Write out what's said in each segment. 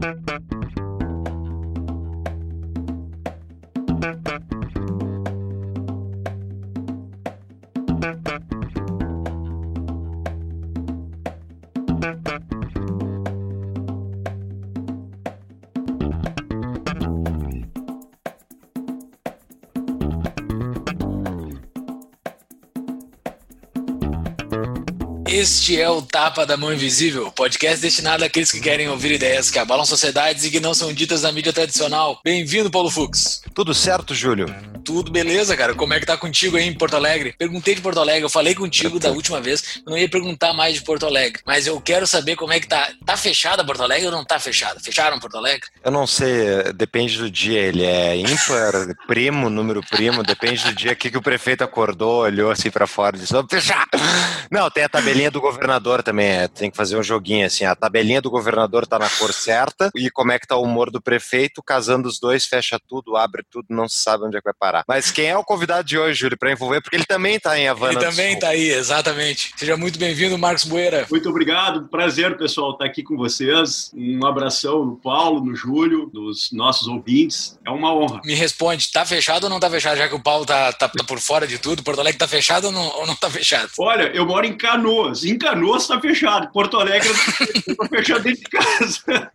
Thank you. Este é o Tapa da Mão Invisível, podcast destinado àqueles que querem ouvir ideias que abalam sociedades e que não são ditas na mídia tradicional. Bem-vindo, Paulo Fux. Tudo certo, Júlio? Tudo beleza, cara. Como é que tá contigo aí em Porto Alegre? Perguntei de Porto Alegre, eu falei contigo da última vez, não ia perguntar mais de Porto Alegre, mas eu quero saber como é que tá. Tá fechada Porto Alegre ou não tá fechada? Fecharam Porto Alegre? Eu não sei, depende do dia. Ele é ímpar, primo, número primo, depende do dia que, que o prefeito acordou, olhou assim para fora e disse: vamos fechar. Não, tem a tabelinha do governador também, é, tem que fazer um joguinho assim. A tabelinha do governador tá na cor certa e como é que tá o humor do prefeito, casando os dois, fecha tudo, abre tudo, não se sabe onde é que vai parar. Mas quem é o convidado de hoje, Júlio, para envolver? Porque ele também tá em Havana. Ele também tá aí, exatamente. Seja muito bem-vindo, Marcos Bueira. Muito obrigado, prazer, pessoal, estar aqui com vocês. Um abração no Paulo, no Júlio, dos nossos ouvintes. É uma honra. Me responde, tá fechado ou não tá fechado? Já que o Paulo tá, tá, tá por fora de tudo, Porto Alegre tá fechado ou não, ou não tá fechado? Olha, eu moro em Canoas. Em Canoas tá fechado. Porto Alegre tá fechado dentro de casa.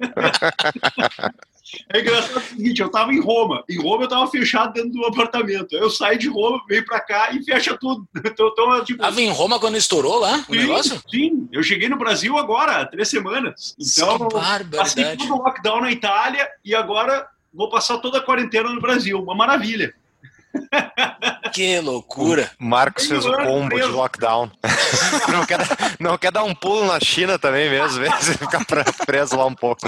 É engraçado o seguinte, eu tava em Roma. Em Roma eu tava fechado dentro do apartamento. Eu saí de Roma, venho pra cá e fecha tudo. Então, então, tipo, Tava em Roma quando estourou lá o sim, negócio? Sim, eu cheguei no Brasil agora, há três semanas. Então, passei todo o lockdown na Itália e agora vou passar toda a quarentena no Brasil. Uma maravilha. Que loucura. Marcos fez o combo de lockdown. não, quer, dar- não quer dar um pulo na China também mesmo, vezes ficar pre- preso lá um pouco.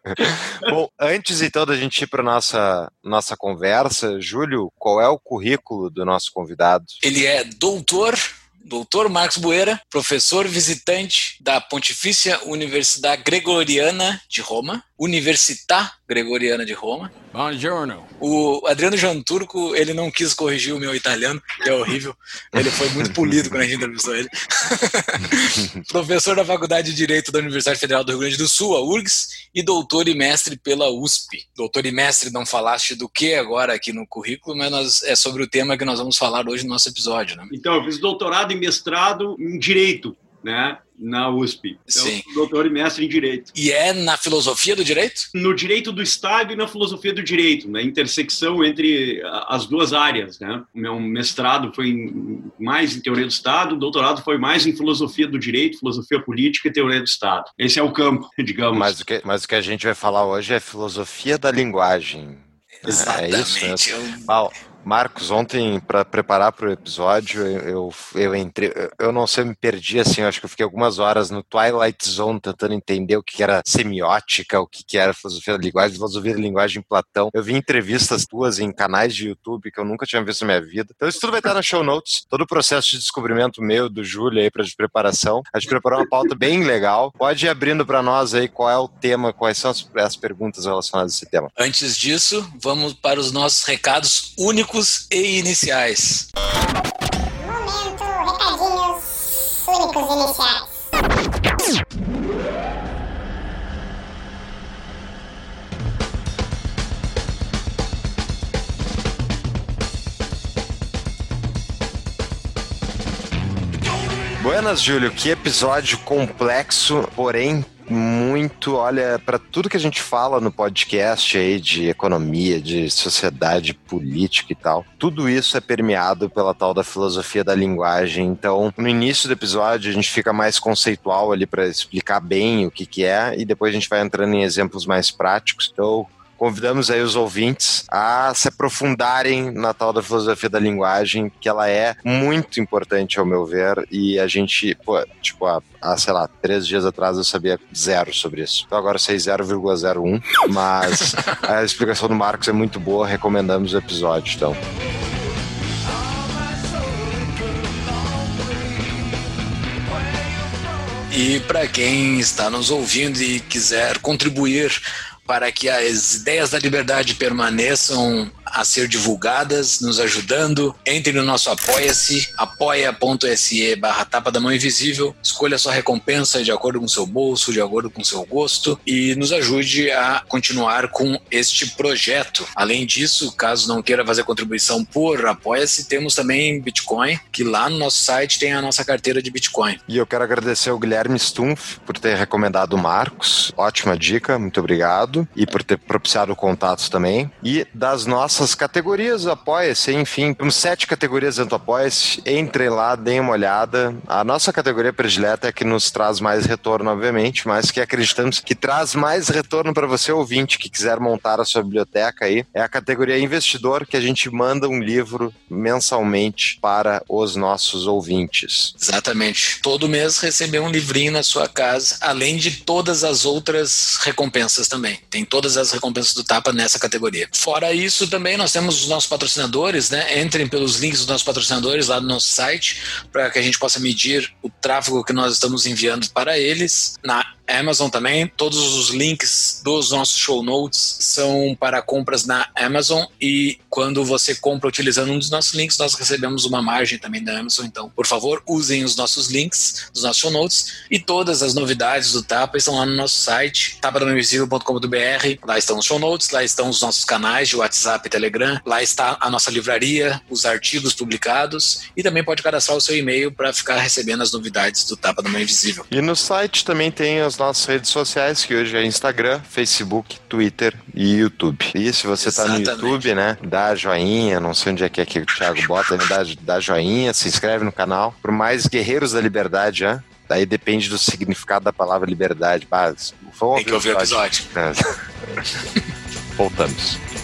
Bom, antes então da gente ir para nossa nossa conversa, Júlio, qual é o currículo do nosso convidado? Ele é doutor, doutor Marcos Bueira, professor visitante da Pontifícia Universidade Gregoriana de Roma, Università Gregoriana de Roma. Buongiorno. O Adriano Janturco, ele não quis corrigir o meu italiano, que é horrível. Ele foi muito polido quando a gente entrevistou ele. Professor da Faculdade de Direito da Universidade Federal do Rio Grande do Sul, a URGS, e doutor e mestre pela USP. Doutor e mestre, não falaste do que agora aqui no currículo, mas nós- é sobre o tema que nós vamos falar hoje no nosso episódio, né? Então, eu fiz doutorado e mestrado em Direito, né? Na USP. Então, Sim. sou doutor e mestre em Direito. E é na filosofia do direito? No direito do Estado e na filosofia do direito, na intersecção entre as duas áreas, né? O meu mestrado foi em- mais em teoria do Estado, o doutorado foi mais em filosofia do direito, filosofia política e teoria do Estado. Esse é o campo, digamos. Mas o que, mas o que a gente vai falar hoje é filosofia da linguagem. É isso. Exatamente. Eu- Mal, Marcos, ontem, para preparar para o episódio, eu, eu, entrei. Eu não sei, me perdi assim. Acho que eu fiquei algumas horas no Twilight Zone tentando entender o que era semiótica, o que era filosofia da linguagem, filosofia da linguagem em Platão. Eu vi entrevistas tuas em canais de YouTube que eu nunca tinha visto na minha vida. Então, isso tudo vai estar nas show notes. Todo o processo de descobrimento meu, do Júlio aí, para de preparação. A gente preparou uma pauta bem legal. Pode ir abrindo para nós aí qual é o tema, quais são as, as perguntas relacionadas a esse tema. Antes disso, vamos para os nossos recados únicos e iniciais. Momento, recadinhos únicos iniciais. Buenas, Júlio. Que episódio complexo, porém muito, olha, para tudo que a gente fala no podcast aí de economia, de sociedade política e tal, tudo isso é permeado pela tal da filosofia da linguagem. Então, no início do episódio a gente fica mais conceitual ali para explicar bem o que que é e depois a gente vai entrando em exemplos mais práticos. Então, convidamos aí os ouvintes a se aprofundarem na tal da filosofia da linguagem, que ela é muito importante ao meu ver, e a gente, pô, tipo, há, há, sei lá, três dias atrás eu sabia zero sobre isso. Então agora eu sei 0,01, mas a explicação do Marcos é muito boa, recomendamos o episódio, então. E para quem está nos ouvindo e quiser contribuir para que as ideias da liberdade permaneçam a ser divulgadas, nos ajudando. Entre no nosso Apoia-se, apoia.se barra tapa da mão invisível. Escolha sua recompensa de acordo com o seu bolso, de acordo com o seu gosto e nos ajude a continuar com este projeto. Além disso, caso não queira fazer contribuição por Apoia-se, temos também Bitcoin, que lá no nosso site tem a nossa carteira de Bitcoin. E eu quero agradecer ao Guilherme Stumpf por ter recomendado o Marcos. Ótima dica, muito obrigado. E por ter propiciado contatos também. E das nossas categorias, apoia-se, enfim, temos sete categorias dentro do apoia-se. Entrem lá, deem uma olhada. A nossa categoria predileta é que nos traz mais retorno, obviamente, mas que acreditamos que traz mais retorno para você, ouvinte, que quiser montar a sua biblioteca aí. É a categoria investidor que a gente manda um livro mensalmente para os nossos ouvintes. Exatamente. Todo mês receber um livrinho na sua casa, além de todas as outras recompensas também. Tem todas as recompensas do Tapa nessa categoria. Fora isso, também nós temos os nossos patrocinadores, né? Entrem pelos links dos nossos patrocinadores lá no nosso site para que a gente possa medir o tráfego que nós estamos enviando para eles. Na Amazon também. Todos os links dos nossos show notes são para compras na Amazon e quando você compra utilizando um dos nossos links, nós recebemos uma margem também da Amazon. Então, por favor, usem os nossos links dos nossos show notes e todas as novidades do Tapa estão lá no nosso site, tapadamainvisível.com.br. Lá estão os show notes, lá estão os nossos canais de WhatsApp e Telegram, lá está a nossa livraria, os artigos publicados e também pode cadastrar o seu e-mail para ficar recebendo as novidades do Tapa da Mãe Invisível. E no site também tem as nossas redes sociais, que hoje é Instagram, Facebook, Twitter e YouTube. E se você está no YouTube, né, dá joinha, não sei onde é que, é que o Thiago bota, né, dá, dá joinha, se inscreve no canal. Por mais guerreiros da liberdade, né? Daí depende do significado da palavra liberdade. Mas, Tem que ouvir o episódio. É. Voltamos.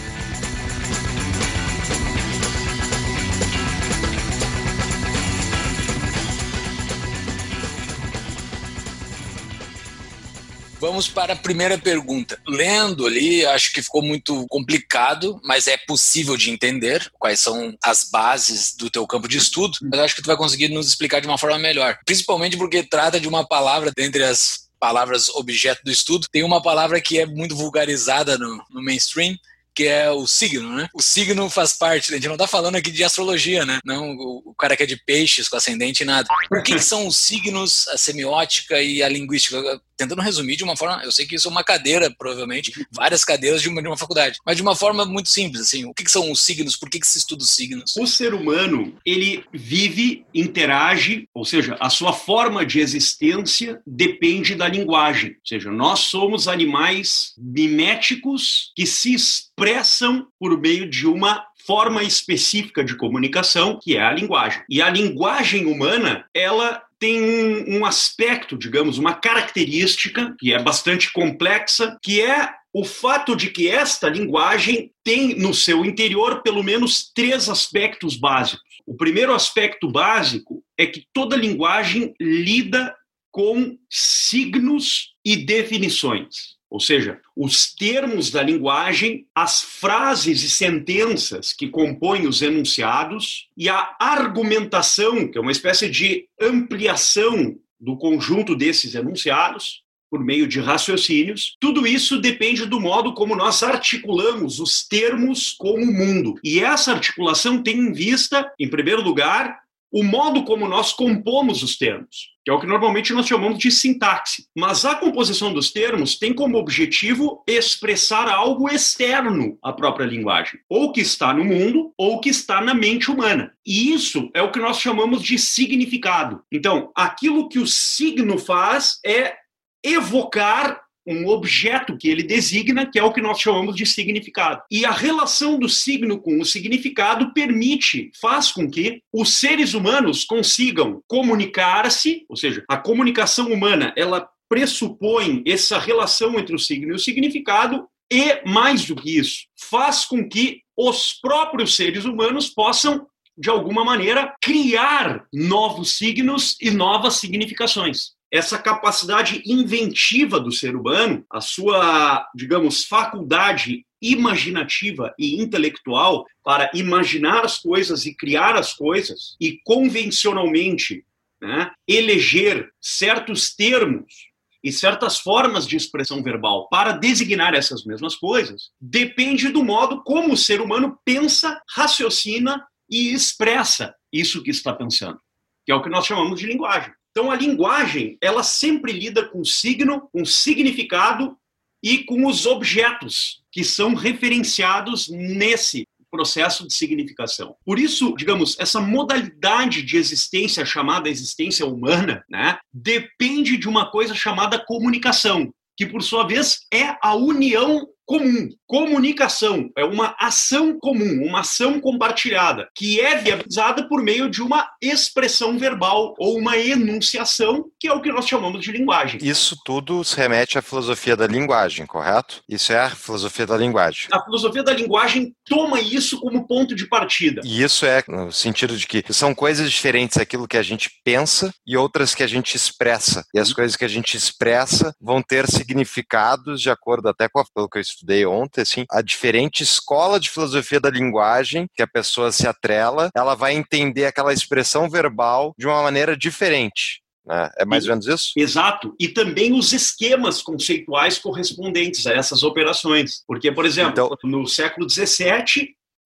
Vamos para a primeira pergunta. Lendo ali, acho que ficou muito complicado, mas é possível de entender quais são as bases do teu campo de estudo. Mas acho que tu vai conseguir nos explicar de uma forma melhor. Principalmente porque trata de uma palavra dentre as palavras objeto do estudo. Tem uma palavra que é muito vulgarizada no, no mainstream, que é o signo, né? O signo faz parte, a gente não tá falando aqui de astrologia, né? Não o, cara que é de peixes, com ascendente e nada. O que, que, são os signos, a semiótica e a linguística? tentando resumir de uma forma, eu sei que isso é uma cadeira, provavelmente, várias cadeiras de uma, de uma faculdade, mas de uma forma muito simples, assim, o que, que são os signos, por que, que se estuda os signos? O ser humano, ele vive, interage, ou seja, a sua forma de existência depende da linguagem, ou seja, nós somos animais miméticos que se expressam por meio de uma forma específica de comunicação, que é a linguagem. E a linguagem humana, ela tem um, um aspecto, digamos, uma característica que é bastante complexa, que é o fato de que esta linguagem tem no seu interior pelo menos três aspectos básicos. O primeiro aspecto básico é que toda linguagem lida com signos e definições. Ou seja, os termos da linguagem, as frases e sentenças que compõem os enunciados e a argumentação, que é uma espécie de ampliação do conjunto desses enunciados, por meio de raciocínios. Tudo isso depende do modo como nós articulamos os termos com o mundo. E essa articulação tem em vista, em primeiro lugar, o modo como nós compomos os termos, que é o que normalmente nós chamamos de sintaxe. Mas a composição dos termos tem como objetivo expressar algo externo à própria linguagem, ou que está no mundo, ou que está na mente humana. E isso é o que nós chamamos de significado. Então, aquilo que o signo faz é evocar um objeto que ele designa, que é o que nós chamamos de significado. E a relação do signo com o significado permite, faz com que os seres humanos consigam comunicar-se, ou seja, a comunicação humana, ela pressupõe essa relação entre o signo e o significado e mais do que isso, faz com que os próprios seres humanos possam de alguma maneira criar novos signos e novas significações essa capacidade inventiva do ser humano, a sua, digamos, faculdade imaginativa e intelectual para imaginar as coisas e criar as coisas e convencionalmente né, eleger certos termos e certas formas de expressão verbal para designar essas mesmas coisas depende do modo como o ser humano pensa, raciocina e expressa isso que está pensando, que é o que nós chamamos de linguagem. Então, a linguagem, ela sempre lida com signo, com significado e com os objetos que são referenciados nesse processo de significação. Por isso, digamos, essa modalidade de existência chamada existência humana, né, depende de uma coisa chamada comunicação, que por sua vez é a união comum. Comunicação é uma ação comum, uma ação compartilhada, que é viabilizada por meio de uma expressão verbal ou uma enunciação, que é o que nós chamamos de linguagem. Isso tudo se remete à filosofia da linguagem, correto? Isso é a filosofia da linguagem. A filosofia da linguagem toma isso como ponto de partida. E isso é no sentido de que são coisas diferentes aquilo que a gente pensa e outras que a gente expressa. E as coisas que a gente expressa vão ter significados de acordo até com o que eu estudei ontem, assim, a diferente escola de filosofia da linguagem que a pessoa se atrela, ela vai entender aquela expressão verbal de uma maneira diferente. Né? É mais ou menos isso? Exato. E também os esquemas conceituais correspondentes a essas operações. Porque, por exemplo, então... no século XVII,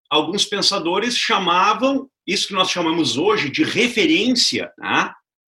alguns pensadores chamavam isso que nós chamamos hoje de referência, né?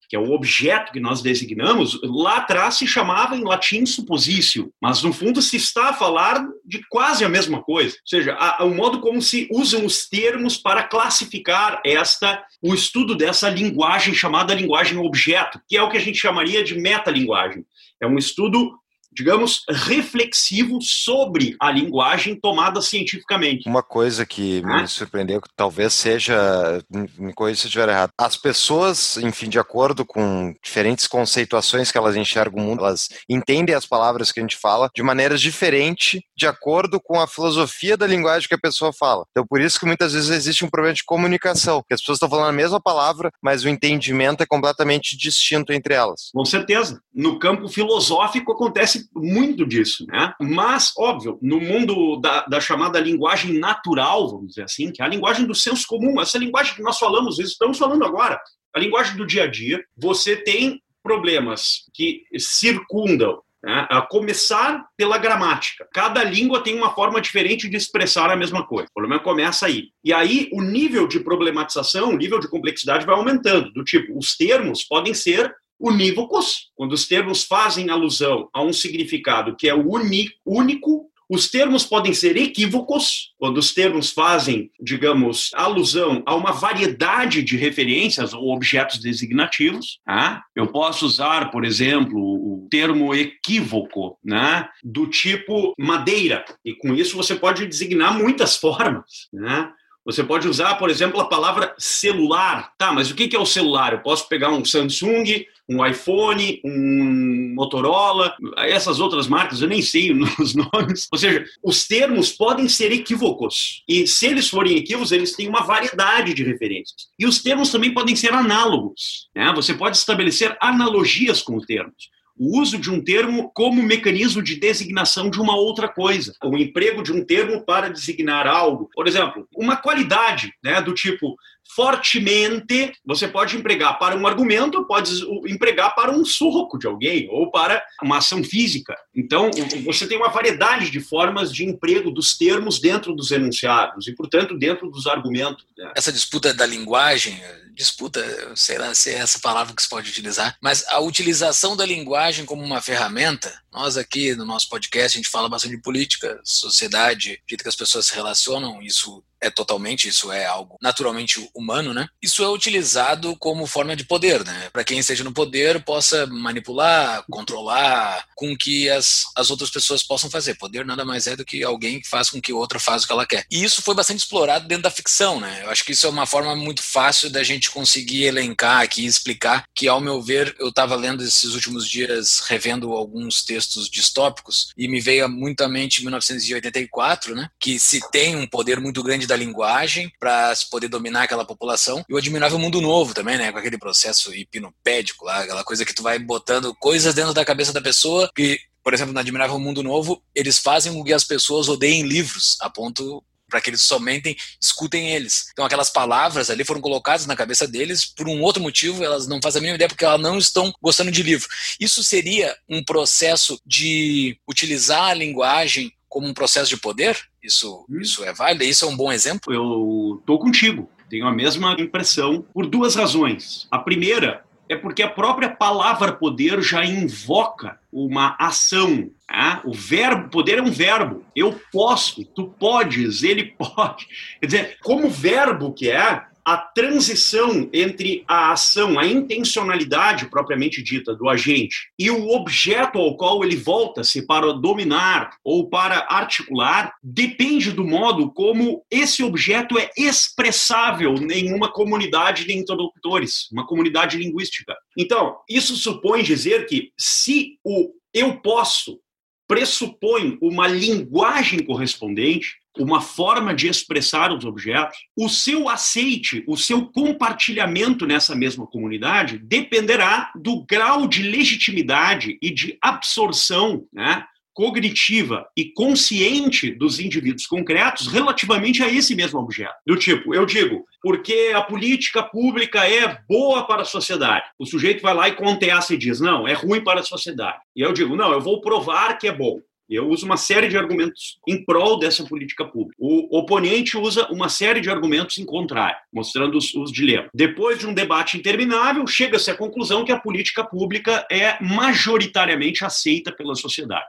Que é o objeto que nós designamos, lá atrás se chamava em latim suposício, mas no fundo se está a falar de quase a mesma coisa. Ou seja, o modo como se usam os termos para classificar esta o estudo dessa linguagem chamada linguagem objeto, que é o que a gente chamaria de metalinguagem. É um estudo digamos, reflexivo sobre a linguagem tomada cientificamente. Uma coisa que ah. me surpreendeu, que talvez seja, me corrija se eu estiver errado, as pessoas, enfim, de acordo com diferentes conceituações que elas enxergam o mundo, elas entendem as palavras que a gente fala de maneiras diferentes, de acordo com a filosofia da linguagem que a pessoa fala. Então, por isso que muitas vezes existe um problema de comunicação, que as pessoas estão falando a mesma palavra, mas o entendimento é completamente distinto entre elas. Com certeza. No campo filosófico acontece muito disso, né? Mas, óbvio, no mundo da, da, chamada linguagem natural, vamos dizer assim, que é a linguagem do senso comum, essa linguagem que nós falamos, estamos falando agora, a linguagem do dia a dia, você tem problemas que circundam né? a começar pela gramática. Cada língua tem uma forma diferente de expressar a mesma coisa. O problema começa aí. E aí o nível de problematização, o nível de complexidade vai aumentando. Do tipo, os termos podem ser unívocos, quando os termos fazem alusão a um significado que é único, os termos podem ser equívocos, quando os termos fazem, digamos, alusão a uma variedade de referências ou objetos designativos. Tá? Eu posso usar, por exemplo, o termo equívoco, né? do tipo madeira, e com isso você pode designar muitas formas. Né? Você pode usar, por exemplo, a palavra celular. Tá, mas o que é o celular? Eu posso pegar um Samsung, um iPhone, um Motorola, essas outras marcas, eu nem sei os nomes. Ou seja, os termos podem ser equívocos. E se eles forem equívocos, eles têm uma variedade de referências. E os termos também podem ser análogos. Né? Você pode estabelecer analogias com os termos o uso de um termo como mecanismo de designação de uma outra coisa, o emprego de um termo para designar algo. Por exemplo, uma qualidade, né, do tipo fortemente, você pode empregar para um argumento, pode empregar para um soco de alguém ou para uma ação física. Então, você tem uma variedade de formas de emprego dos termos dentro dos enunciados e, portanto, dentro dos argumentos. Né? Essa disputa da linguagem, disputa, sei lá se é essa palavra que se pode utilizar, mas a utilização da linguagem como uma ferramenta, nós aqui no nosso podcast a gente fala bastante de política, sociedade, jeito que as pessoas se relacionam, isso é totalmente, isso é algo naturalmente humano, né? Isso é utilizado como forma de poder, né? Para quem esteja no poder possa manipular, controlar, com que as, as outras pessoas possam fazer. Poder nada mais é do que alguém que faz com que outra faça o que ela quer. E isso foi bastante explorado dentro da ficção, né? Eu acho que isso é uma forma muito fácil da gente conseguir elencar aqui e explicar que, ao meu ver, eu estava lendo esses últimos dias, revendo alguns textos distópicos, e me veio muito à mente 1984, né? Que se tem um poder muito grande da linguagem para se poder dominar aquela população. E o Admirável Mundo Novo também, né? Com aquele processo hipnopédico lá, aquela coisa que tu vai botando coisas dentro da cabeça da pessoa que por exemplo, no Admirável Mundo Novo, eles fazem com que as pessoas odeiem livros, a ponto para que eles somente escutem eles. Então aquelas palavras ali foram colocadas na cabeça deles por um outro motivo, elas não fazem a mínima ideia porque elas não estão gostando de livro. Isso seria um processo de utilizar a linguagem como um processo de poder? Isso, hum. isso é válido? Isso é um bom exemplo? Eu tô contigo. Tenho a mesma impressão por duas razões. A primeira é porque a própria palavra poder já invoca uma ação. Né? O verbo, poder é um verbo. Eu posso, tu podes, ele pode. Quer dizer, como verbo que é, a transição entre a ação, a intencionalidade propriamente dita do agente e o objeto ao qual ele volta-se para dominar ou para articular depende do modo como esse objeto é expressável em uma comunidade de interlocutores, uma comunidade linguística. Então, isso supõe dizer que se o eu posso pressupõe uma linguagem correspondente, uma forma de expressar os objetos, o seu aceite, o seu compartilhamento nessa mesma comunidade dependerá do grau de legitimidade e de absorção né, cognitiva e consciente dos indivíduos concretos relativamente a esse mesmo objeto. Do tipo, eu digo, porque a política pública é boa para a sociedade. O sujeito vai lá e contesta e diz, não, é ruim para a sociedade. E eu digo, não, eu vou provar que é bom. Eu uso uma série de argumentos em prol dessa política pública. O oponente usa uma série de argumentos em contrário, mostrando os, os dilemas. Depois de um debate interminável, chega-se à conclusão que a política pública é majoritariamente aceita pela sociedade.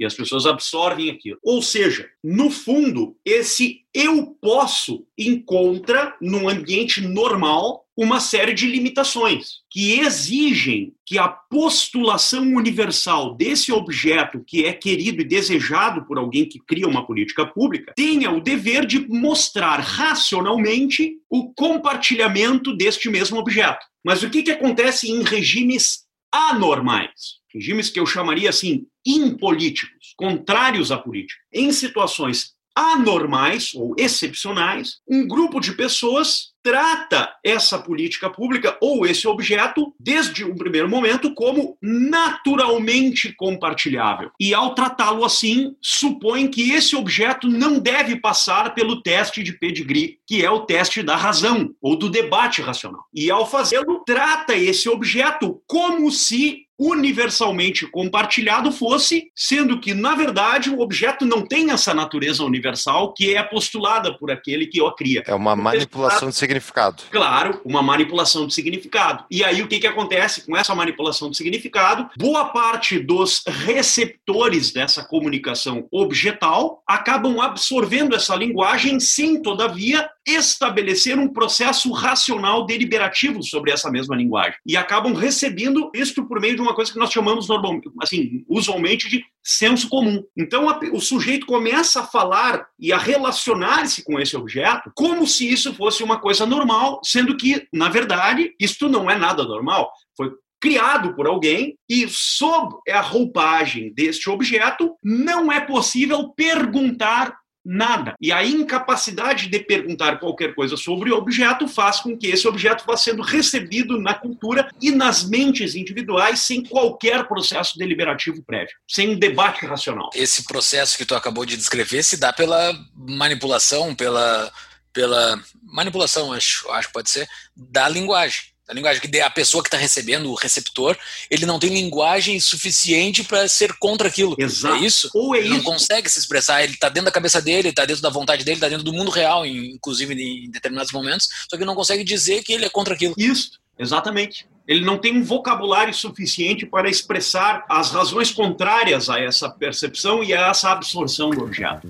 E as pessoas absorvem aquilo. Ou seja, no fundo, esse eu posso encontra, num ambiente normal, uma série de limitações que exigem que a postulação universal desse objeto que é querido e desejado por alguém que cria uma política pública tenha o dever de mostrar racionalmente o compartilhamento deste mesmo objeto. Mas o que, que acontece em regimes anormais? regimes que eu chamaria assim impolíticos, contrários à política, em situações anormais ou excepcionais, um grupo de pessoas trata essa política pública ou esse objeto, desde o primeiro momento, como naturalmente compartilhável. E ao tratá-lo assim, supõe que esse objeto não deve passar pelo teste de pedigree, que é o teste da razão ou do debate racional. E ao fazê-lo, trata esse objeto como se universalmente compartilhado fosse, sendo que, na verdade, o objeto não tem essa natureza universal que é postulada por aquele que o cria. É uma manipulação de significado. Claro, uma manipulação de significado. E aí o que, que acontece com essa manipulação de significado? Boa parte dos receptores dessa comunicação objetal acabam absorvendo essa linguagem sem, todavia, estabelecer um processo racional deliberativo sobre essa mesma linguagem. E acabam recebendo isto por meio de uma coisa que nós chamamos normalmente, assim, usualmente de senso comum. Então a, o sujeito começa a falar e a relacionar-se com esse objeto como se isso fosse uma coisa normal, sendo que, na verdade, isto não é nada normal. Foi criado por alguém e sob a roupagem deste objeto não é possível perguntar nada. E a incapacidade de perguntar qualquer coisa sobre o objeto faz com que esse objeto vá sendo recebido na cultura e nas mentes individuais sem qualquer processo deliberativo prévio, sem um debate racional. Esse processo que tu acabou de descrever se dá pela manipulação, pela pela manipulação, acho, acho que pode ser, da linguagem a linguagem que a pessoa que está recebendo, o receptor, ele não tem linguagem suficiente para ser contra aquilo. Exato. É isso? Ou é ele isso. não consegue se expressar, ele está dentro da cabeça dele, está dentro da vontade dele, está dentro do mundo real, inclusive em determinados momentos, só que não consegue dizer que ele é contra aquilo. Isso, exatamente. Ele não tem um vocabulário suficiente para expressar as razões contrárias a essa percepção e a essa absorção do objeto.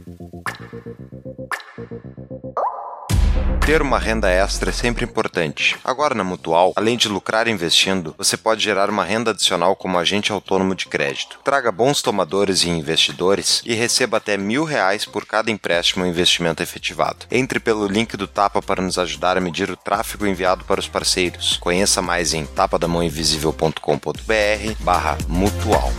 Ter uma renda extra é sempre importante. Agora na Mutual, além de lucrar investindo, você pode gerar uma renda adicional como agente autônomo de crédito. Traga bons tomadores e investidores e receba até mil reais por cada empréstimo ou investimento efetivado. Entre pelo link do Tapa para nos ajudar a medir o tráfego enviado para os parceiros. Conheça mais em tapadamãoinvisível.com.br barra mutual.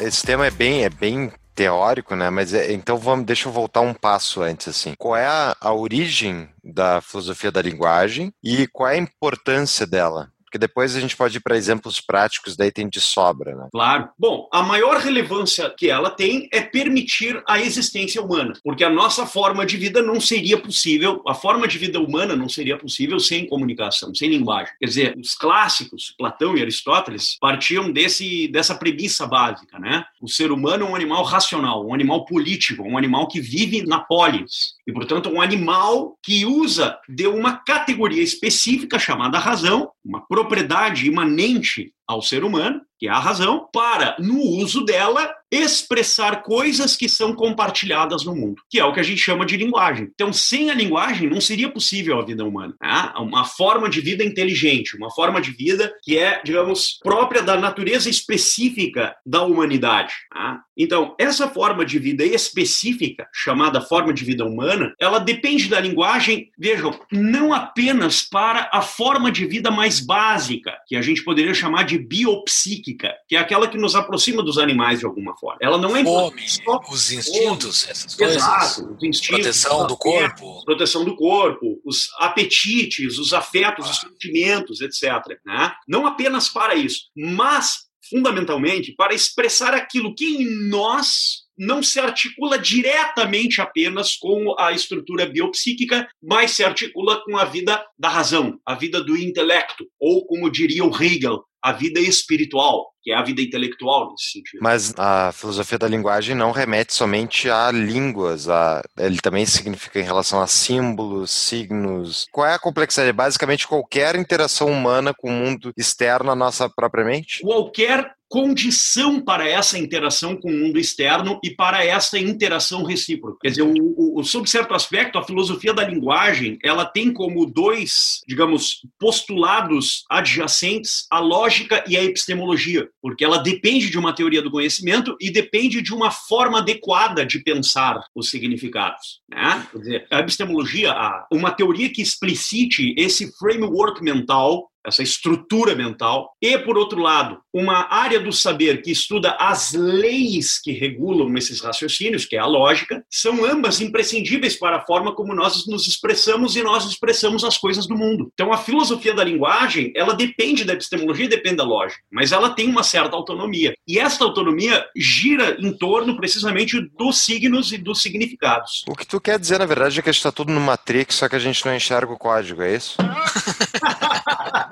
Esse tema é bem, é bem teórico, né? Mas é, então vamos, deixa eu voltar um passo antes, assim. Qual é a, a origem da filosofia da linguagem e qual é a importância dela Porque depois a gente pode ir para exemplos práticos, daí tem de sobra, né? Claro. Bom, a maior relevância que ela tem é permitir a existência humana, porque a nossa forma de vida não seria possível, a forma de vida humana não seria possível sem comunicação, sem linguagem. Quer dizer, os clássicos, Platão e Aristóteles, partiam desse, dessa premissa básica, né? O ser humano é um animal racional, um animal político, um animal que vive na polis, e, portanto, um animal que usa de uma categoria específica chamada razão, uma propriedade imanente ao ser humano, que é a razão, para, no uso dela, expressar coisas que são compartilhadas no mundo, que é o que a gente chama de linguagem. Então, sem a linguagem, não seria possível a vida humana. Né? Uma forma de vida inteligente, uma forma de vida que é, digamos, própria da natureza específica da humanidade. Né? Então, essa forma de vida específica, chamada forma de vida humana, ela depende da linguagem, vejam, não apenas para a forma de vida mais básica, que a gente poderia chamar de biopsíquica, que é aquela que nos aproxima dos animais de alguma forma. Ela não é Fome, só os instintos, fome. essas coisas. Exato, os instintos. Proteção do corpo. Proteção do corpo, os apetites, os afetos, ah. os sentimentos, etc. Né? Não apenas para isso, mas fundamentalmente para expressar aquilo que em nós não se articula diretamente apenas com a estrutura biopsíquica, mas se articula com a vida da razão, a vida do intelecto, ou como diria o Hegel, a vida espiritual, que é a vida intelectual nesse sentido. Mas a filosofia da linguagem não remete somente a línguas, a, ele também significa em relação a símbolos, signos. Qual é a complexidade? Basicamente qualquer interação humana com o mundo externo à nossa própria mente? Qualquer condição para essa interação com o mundo externo e para essa interação recíproca. Quer dizer, o, o, sob certo aspecto, a filosofia da linguagem, ela tem como dois, digamos, postulados adjacentes a lógica e a epistemologia, porque ela depende de uma teoria do conhecimento e depende de uma forma adequada de pensar os significados. Né? Quer dizer, a epistemologia, uma teoria que explicite esse framework mental essa estrutura mental, e, por outro lado, uma área do saber que estuda as leis que regulam esses raciocínios, que é a lógica, são ambas imprescindíveis para a forma como nós nos expressamos e nós expressamos as coisas do mundo. Então, a filosofia da linguagem, ela depende da epistemologia e depende da lógica, mas ela tem uma certa autonomia. E esta autonomia gira em torno, precisamente, dos signos e dos significados. O que tu quer dizer, na verdade, é que a gente está tudo no Matrix, só que a gente não enxerga o código, é isso?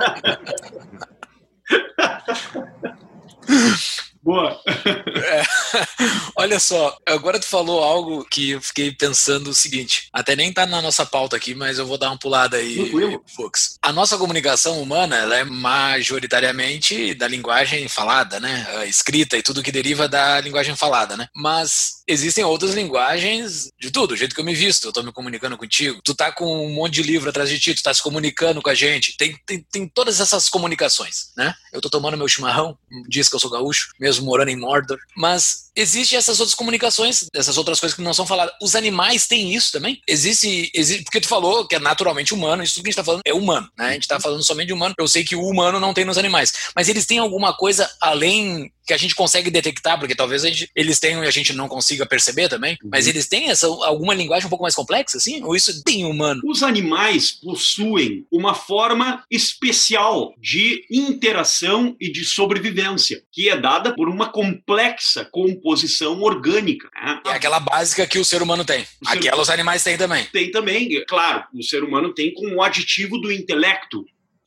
Boa. É. Olha só, agora tu falou algo que eu fiquei pensando o seguinte, até nem tá na nossa pauta aqui, mas eu vou dar uma pulada aí, Fux. A nossa comunicação humana, ela é majoritariamente da linguagem falada, né? A escrita e tudo que deriva da linguagem falada, né? Mas existem outras linguagens de tudo, o jeito que eu me visto, eu tô me comunicando contigo, tu tá com um monte de livro atrás de ti, tu tá se comunicando com a gente, tem, tem, tem todas essas comunicações, né? Eu tô tomando meu chimarrão, diz que eu sou gaúcho, mesmo morando em Mordor. Mas existem essas outras comunicações, essas outras coisas que não são faladas. Os animais têm isso também? Existe, existe porque tu falou que é naturalmente humano, isso tudo que a gente tá falando é humano, né? A gente tá falando somente de humano. Eu sei que o humano não tem nos animais, mas eles têm alguma coisa além que a gente consegue detectar, porque talvez gente, eles tenham e a gente não consiga perceber também, uhum. mas eles têm essa alguma linguagem um pouco mais complexa, assim? Ou isso tem humano? Os animais possuem uma forma especial de interação e de sobrevivência, que é dada por uma complexa composição orgânica. Né? É aquela básica que o ser humano tem. Aquela os animais têm também. Tem também, claro. O ser humano tem com o aditivo do intelecto,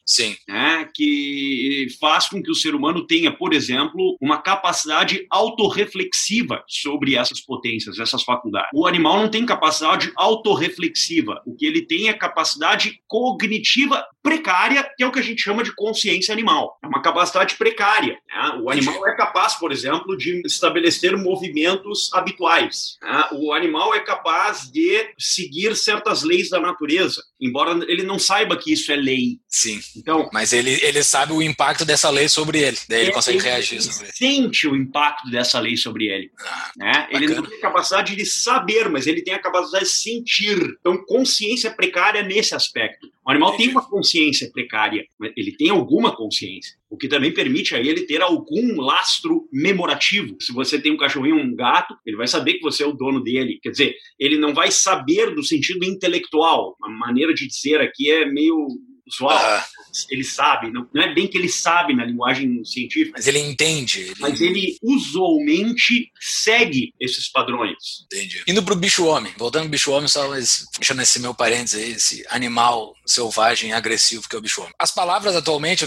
Sim. Né, que faz com que o ser humano tenha, por exemplo, uma capacidade autorreflexiva sobre essas potências, essas faculdades. O animal não tem capacidade autorreflexiva. O que ele tem é capacidade cognitiva precária, que é o que a gente chama de consciência animal. É uma capacidade precária. Né? O animal é capaz, por exemplo, de estabelecer movimentos habituais. Né? O animal é capaz de seguir certas leis da natureza, embora ele não saiba que isso é lei. Sim. Então, mas ele, ele sabe o impacto dessa lei sobre ele, daí ele é, consegue ele reagir. Ele sente o impacto dessa lei sobre ele. Ah, né? Ele não tem a capacidade de saber, mas ele tem a capacidade de sentir. Então, consciência precária nesse aspecto. O animal tem uma consciência precária, mas ele tem alguma consciência, o que também permite a ele ter algum lastro memorativo. Se você tem um cachorrinho um gato, ele vai saber que você é o dono dele. Quer dizer, ele não vai saber do sentido intelectual. A maneira de dizer aqui é meio usual. Ele sabe, não, não é bem que ele sabe na linguagem científica. Mas ele entende. Ele... Mas ele usualmente segue esses padrões. Entendi. Indo pro bicho-homem, voltando pro bicho-homem, só fechando esse meu parênteses aí, esse animal selvagem agressivo que é o bicho-homem. As palavras atualmente,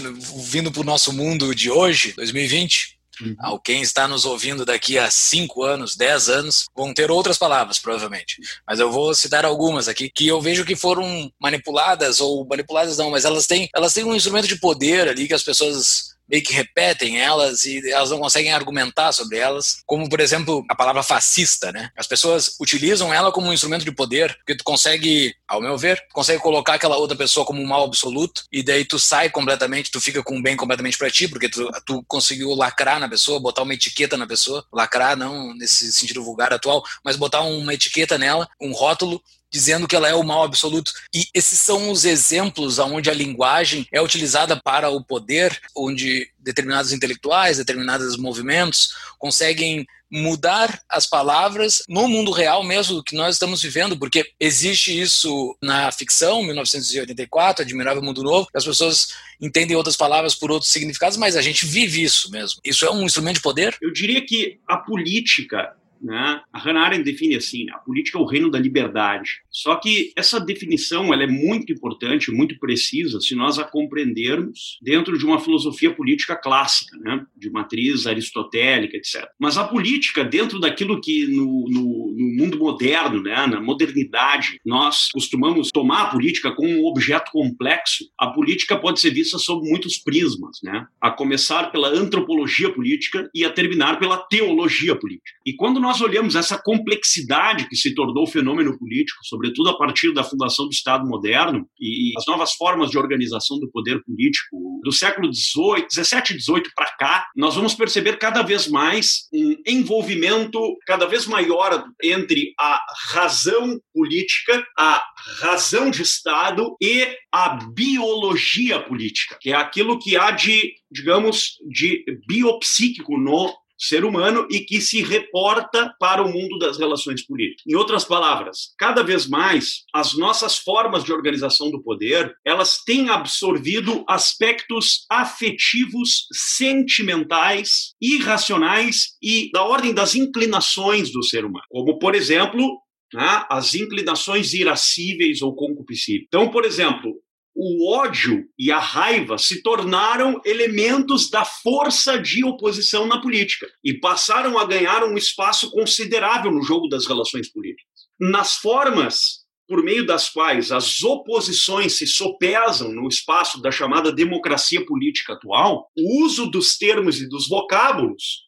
vindo pro nosso mundo de hoje, 2020, Uhum. Quem está nos ouvindo daqui a 5 anos, 10 anos, vão ter outras palavras, provavelmente. Mas eu vou citar algumas aqui que eu vejo que foram manipuladas, ou manipuladas não, mas elas têm, elas têm um instrumento de poder ali que as pessoas meio que repetem elas e elas não conseguem argumentar sobre elas, como por exemplo a palavra fascista, né? As pessoas utilizam ela como um instrumento de poder, porque tu consegue, ao meu ver, consegue colocar aquela outra pessoa como um mal absoluto e daí tu sai completamente, tu fica com um bem completamente para ti, porque tu, tu conseguiu lacrar na pessoa, botar uma etiqueta na pessoa, lacrar não nesse sentido vulgar atual, mas botar uma etiqueta nela, um rótulo dizendo que ela é o mal absoluto. E esses são os exemplos onde a linguagem é utilizada para o poder, onde determinados intelectuais, determinados movimentos conseguem mudar as palavras no mundo real mesmo que nós estamos vivendo, porque existe isso na ficção, 1984, Admirável Mundo Novo, as pessoas entendem outras palavras por outros significados, mas a gente vive isso mesmo. Isso é um instrumento de poder? Eu diria que a política né? A Hannah Arendt define assim: a política é o reino da liberdade. Só que essa definição ela é muito importante, muito precisa, se nós a compreendermos dentro de uma filosofia política clássica, né? de matriz aristotélica, etc. Mas a política, dentro daquilo que no, no, no mundo moderno, né? na modernidade, nós costumamos tomar a política como um objeto complexo, a política pode ser vista sob muitos prismas, né? a começar pela antropologia política e a terminar pela teologia política. E quando nós nós olhamos essa complexidade que se tornou o fenômeno político, sobretudo a partir da fundação do Estado moderno e as novas formas de organização do poder político do século XVII e XVIII para cá, nós vamos perceber cada vez mais um envolvimento cada vez maior entre a razão política, a razão de Estado e a biologia política, que é aquilo que há de, digamos, de biopsíquico no ser humano e que se reporta para o mundo das relações políticas. Em outras palavras, cada vez mais as nossas formas de organização do poder, elas têm absorvido aspectos afetivos, sentimentais, irracionais e da ordem das inclinações do ser humano. Como, por exemplo, né, as inclinações irascíveis ou concupiscíveis. Então, por exemplo, o ódio e a raiva se tornaram elementos da força de oposição na política e passaram a ganhar um espaço considerável no jogo das relações políticas. Nas formas por meio das quais as oposições se sopesam no espaço da chamada democracia política atual, o uso dos termos e dos vocábulos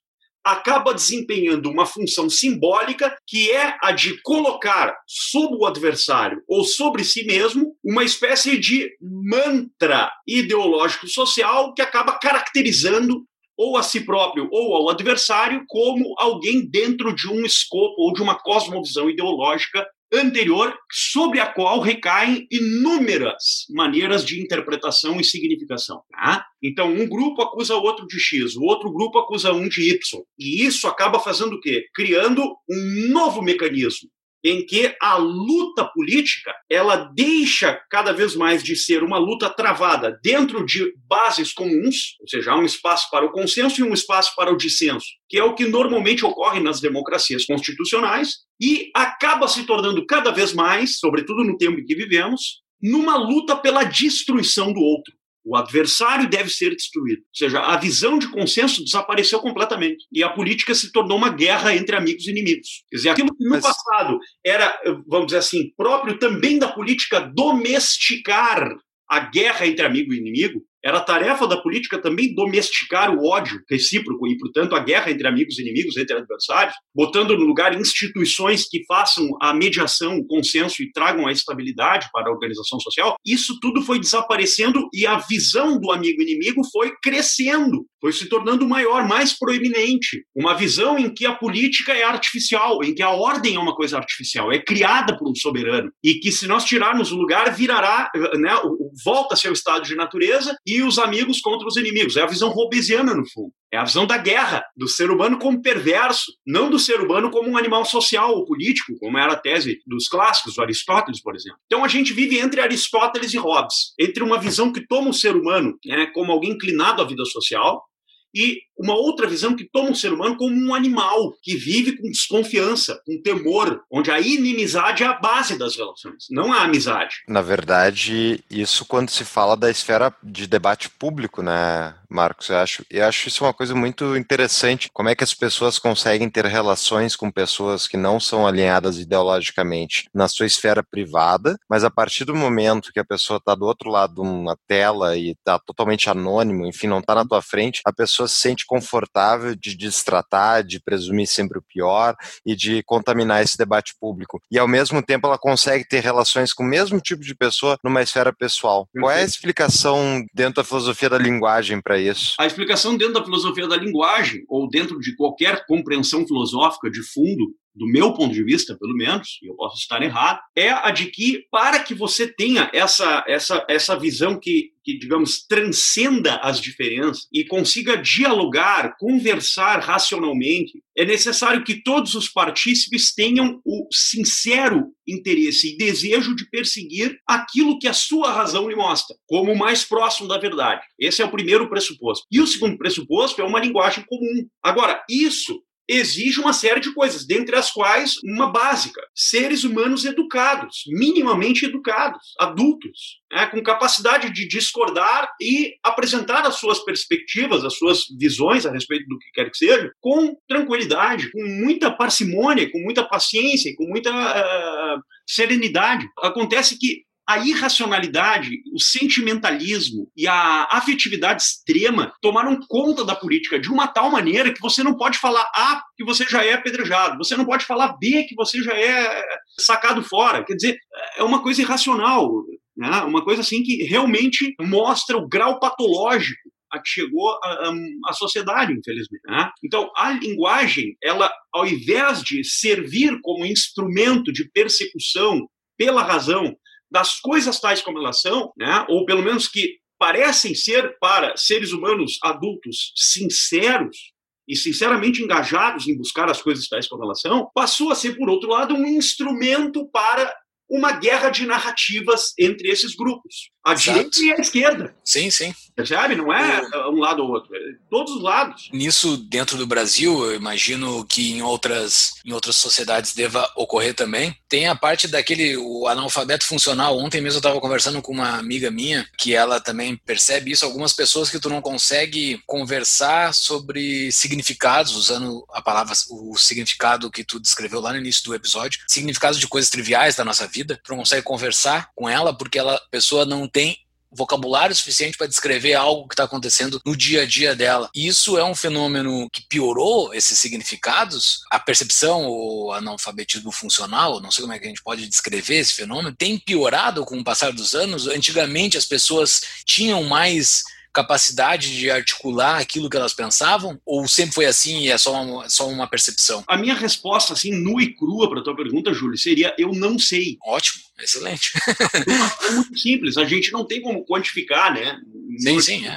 acaba desempenhando uma função simbólica que é a de colocar sob o adversário ou sobre si mesmo uma espécie de mantra ideológico social que acaba caracterizando ou a si próprio ou ao adversário como alguém dentro de um escopo ou de uma cosmovisão ideológica anterior sobre a qual recaem inúmeras maneiras de interpretação e significação. Tá? Então, um grupo acusa o outro de X, o outro grupo acusa um de Y. E isso acaba fazendo o quê? Criando um novo mecanismo em que a luta política ela deixa cada vez mais de ser uma luta travada dentro de bases comuns, ou seja, há um espaço para o consenso e um espaço para o dissenso, que é o que normalmente ocorre nas democracias constitucionais e acaba se tornando cada vez mais, sobretudo no tempo em que vivemos, numa luta pela destruição do outro. O adversário deve ser destruído. Ou seja, a visão de consenso desapareceu completamente. E a política se tornou uma guerra entre amigos e inimigos. Quer dizer, aquilo que no Mas... passado era, vamos dizer assim, próprio também da política domesticar a guerra entre amigo e inimigo, era tarefa da política também domesticar o ódio recíproco e, portanto, a guerra entre amigos e inimigos, entre adversários, botando no lugar instituições que façam a mediação, o consenso e tragam a estabilidade para a organização social. Isso tudo foi desaparecendo e a visão do amigo-inimigo foi crescendo, foi se tornando maior, mais proeminente. Uma visão em que a política é artificial, em que a ordem é uma coisa artificial, é criada por um soberano e que, se nós tirarmos o lugar, virará, né, volta-se ao estado de natureza e e os amigos contra os inimigos. É a visão hobbesiana, no fundo. É a visão da guerra, do ser humano como perverso, não do ser humano como um animal social ou político, como era a tese dos clássicos, do Aristóteles, por exemplo. Então a gente vive entre Aristóteles e Hobbes, entre uma visão que toma o ser humano né, como alguém inclinado à vida social, e uma outra visão que toma o ser humano como um animal que vive com desconfiança, com temor, onde a inimizade é a base das relações, não a amizade. Na verdade, isso quando se fala da esfera de debate público, né, Marcos? Eu acho, eu acho isso uma coisa muito interessante. Como é que as pessoas conseguem ter relações com pessoas que não são alinhadas ideologicamente na sua esfera privada, mas a partir do momento que a pessoa está do outro lado de uma tela e está totalmente anônimo, enfim, não está na tua frente, a pessoa se sente confortável de destratar, de presumir sempre o pior e de contaminar esse debate público. E ao mesmo tempo ela consegue ter relações com o mesmo tipo de pessoa numa esfera pessoal. Qual é a explicação dentro da filosofia da linguagem para isso? A explicação dentro da filosofia da linguagem ou dentro de qualquer compreensão filosófica de fundo do meu ponto de vista, pelo menos, e eu posso estar errado, é a de que para que você tenha essa, essa, essa visão que, que, digamos, transcenda as diferenças e consiga dialogar, conversar racionalmente, é necessário que todos os partícipes tenham o sincero interesse e desejo de perseguir aquilo que a sua razão lhe mostra, como o mais próximo da verdade. Esse é o primeiro pressuposto. E o segundo pressuposto é uma linguagem comum. Agora, isso exige uma série de coisas, dentre as quais uma básica: seres humanos educados, minimamente educados, adultos, né, com capacidade de discordar e apresentar as suas perspectivas, as suas visões a respeito do que quer que seja, com tranquilidade, com muita parcimônia, com muita paciência, com muita uh, serenidade. Acontece que a irracionalidade, o sentimentalismo e a afetividade extrema tomaram conta da política de uma tal maneira que você não pode falar A que você já é apedrejado, você não pode falar B que você já é sacado fora. Quer dizer, é uma coisa irracional, né? uma coisa assim que realmente mostra o grau patológico a que chegou a, a, a sociedade, infelizmente. Né? Então, a linguagem, ela, ao invés de servir como instrumento de persecução pela razão das coisas tais como elas são, né? ou pelo menos que parecem ser para seres humanos adultos sinceros e sinceramente engajados em buscar as coisas tais como elas são, passou a ser, por outro lado, um instrumento para uma guerra de narrativas entre esses grupos, a Exato. direita e a esquerda. Sim, sim. Percebe? Não é um lado ou outro, é todos os lados. Nisso, dentro do Brasil, eu imagino que em outras, em outras sociedades deva ocorrer também. Tem a parte daquele o analfabeto funcional. Ontem mesmo eu estava conversando com uma amiga minha que ela também percebe isso. Algumas pessoas que tu não consegue conversar sobre significados, usando a palavra, o significado que tu descreveu lá no início do episódio, significados de coisas triviais da nossa vida. Tu não consegue conversar com ela porque ela, a pessoa não tem vocabulário suficiente para descrever algo que está acontecendo no dia a dia dela. Isso é um fenômeno que piorou esses significados, a percepção ou analfabetismo funcional, não sei como é que a gente pode descrever esse fenômeno, tem piorado com o passar dos anos. Antigamente as pessoas tinham mais capacidade de articular aquilo que elas pensavam? Ou sempre foi assim e é só uma, só uma percepção? A minha resposta, assim, nua e crua para a tua pergunta, Júlio, seria eu não sei. Ótimo, excelente. É muito simples, a gente não tem como quantificar, né? Sim, sim, é.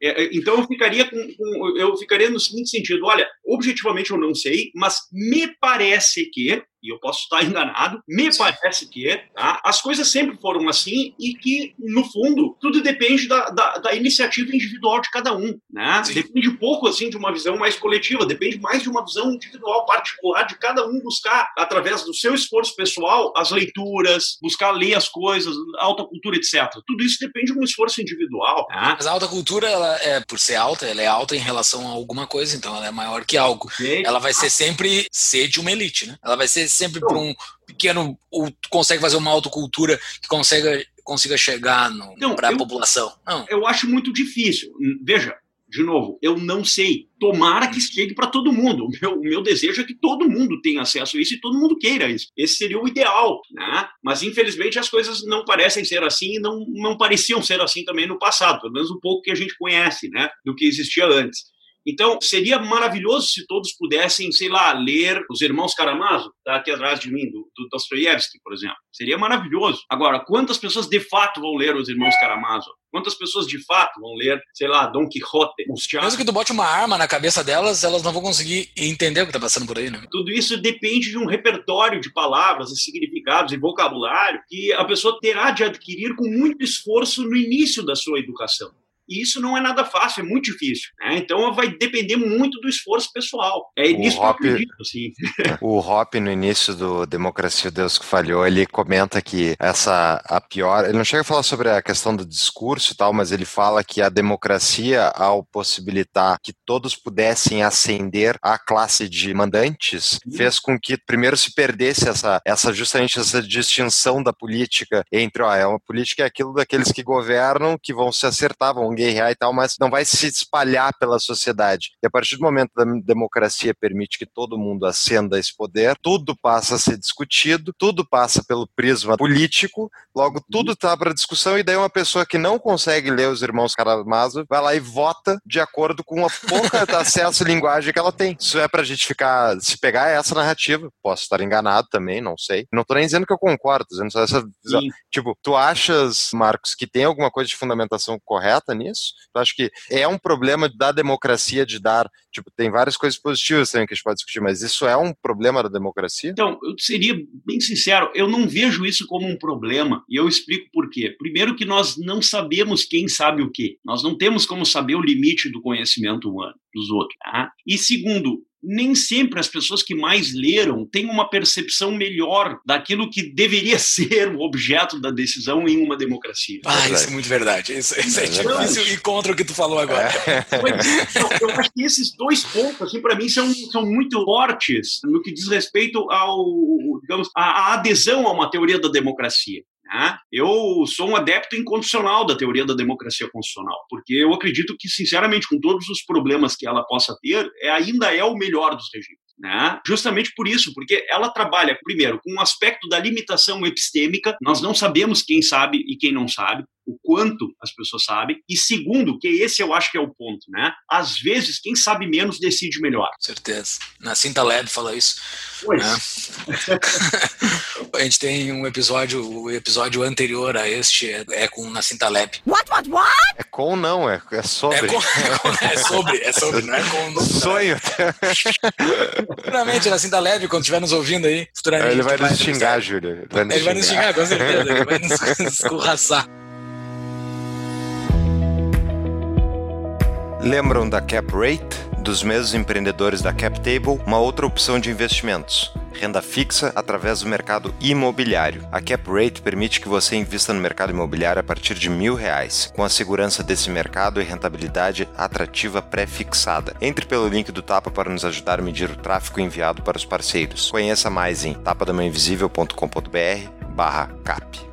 É, é, então eu ficaria com, com, eu ficaria no seguinte sentido, olha, objetivamente eu não sei, mas me parece que e eu posso estar enganado, me parece que tá? as coisas sempre foram assim e que, no fundo, tudo depende da, da, da iniciativa individual de cada um. Né? Depende pouco assim de uma visão mais coletiva, depende mais de uma visão individual, particular, de cada um buscar, através do seu esforço pessoal, as leituras, buscar ler as coisas, alta cultura, etc. Tudo isso depende de um esforço individual. Né? Mas a alta cultura, ela é, por ser alta, ela é alta em relação a alguma coisa, então ela é maior que algo. Ela vai ser sempre ser de uma elite, né? Ela vai ser sempre para um pequeno, ou consegue fazer uma autocultura que consiga, consiga chegar para a população? Não. Eu acho muito difícil. Veja, de novo, eu não sei. Tomara que chegue para todo mundo. O meu, o meu, desejo é que todo mundo tenha acesso a isso e todo mundo queira isso. Esse seria o ideal, né? Mas infelizmente as coisas não parecem ser assim e não, não pareciam ser assim também no passado, pelo menos um pouco que a gente conhece, né? Do que existia antes. Então, seria maravilhoso se todos pudessem, sei lá, ler Os Irmãos Karamazov, tá aqui atrás de mim, do, do Dostoiévski, por exemplo. Seria maravilhoso. Agora, quantas pessoas de fato vão ler Os Irmãos Karamazov? Quantas pessoas de fato vão ler, sei lá, Dom Quixote, os Mesmo que tu bote uma arma na cabeça delas, elas não vão conseguir entender o que tá passando por aí, né? Tudo isso depende de um repertório de palavras, de significados e vocabulário que a pessoa terá de adquirir com muito esforço no início da sua educação. E isso não é nada fácil, é muito difícil. Né? Então vai depender muito do esforço pessoal. É O nisso Hop- que eu acredito, assim. O Hop, no início do Democracia Deus que Falhou, ele comenta que essa, a pior. Ele não chega a falar sobre a questão do discurso e tal, mas ele fala que a democracia, ao possibilitar que todos pudessem ascender à classe de mandantes, Uhum. fez com que primeiro se perdesse essa, essa justamente essa distinção da política entre, ó, é uma política é aquilo daqueles que governam, que vão se acertar, vão guerrear e tal, mas não vai se espalhar pela sociedade. E a partir do momento da democracia permite que todo mundo ascenda a esse poder, tudo passa a ser discutido, tudo passa pelo prisma político, logo tudo está para discussão, e daí uma pessoa que não consegue ler os irmãos Karamazov vai lá e vota de acordo com a pouca acesso à linguagem que ela tem. Isso é pra gente ficar, se pegar essa narrativa, posso estar enganado também, não sei. Não tô nem dizendo que eu concordo, dizendo só essa visão. Tipo, tu achas, Marcos, que tem alguma coisa de fundamentação correta nisso? Tu acha que é um problema da democracia de dar, tipo, tem várias coisas positivas também que a gente pode discutir, mas isso é um problema da democracia? Então, eu seria bem sincero, eu não vejo isso como um problema, e eu explico por quê. Primeiro que nós não sabemos quem sabe o quê. Nós não temos como saber o limite do conhecimento humano dos outros. Tá? E segundo, nem sempre as pessoas que mais leram têm uma percepção melhor daquilo que deveria ser o objeto da decisão em uma democracia. Ah, Verdade. isso é muito verdade. Isso, isso é, É difícil verdade. e contra o que tu falou agora. Mas, então, eu acho que esses dois pontos, assim, para mim, são, são muito fortes no que diz respeito ao, digamos, à, à adesão a uma teoria da democracia. Né? Eu sou um adepto incondicional da teoria da democracia constitucional, porque eu acredito que, sinceramente, com todos os problemas que ela possa ter, é, ainda é o melhor dos regimes. Né? Justamente por isso, porque ela trabalha, primeiro, com um aspecto da limitação epistêmica, nós não sabemos quem sabe e quem não sabe, o quanto as pessoas sabem, e segundo, que esse eu acho que é o ponto, né? Às vezes, quem sabe menos decide melhor. Com certeza. Na Cinta Lab fala isso. Pois, né? a gente tem um episódio, o episódio anterior a este é, é com na Cinta Lab. É com não, é, é sobre. É, com- é com- é sobre, é sobre, não é com. Sonho. Futuramente, na Cinta Lab, quando estiver nos ouvindo aí, futuramente. Ele vai nos xingar, Júlio. Ele vai nos xingar, com certeza. Ele vai nos escorraçar. Lembram da Cap Rate? Dos mesmos empreendedores da Cap Table, uma outra opção de investimentos. Renda fixa através do mercado imobiliário. A Cap Rate permite que você invista no mercado imobiliário a partir de mil reais, com a segurança desse mercado e rentabilidade atrativa pré-fixada. Entre pelo link do Tapa para nos ajudar a medir o tráfego enviado para os parceiros. Conheça mais em tapadamainvisível.com.br barra cap.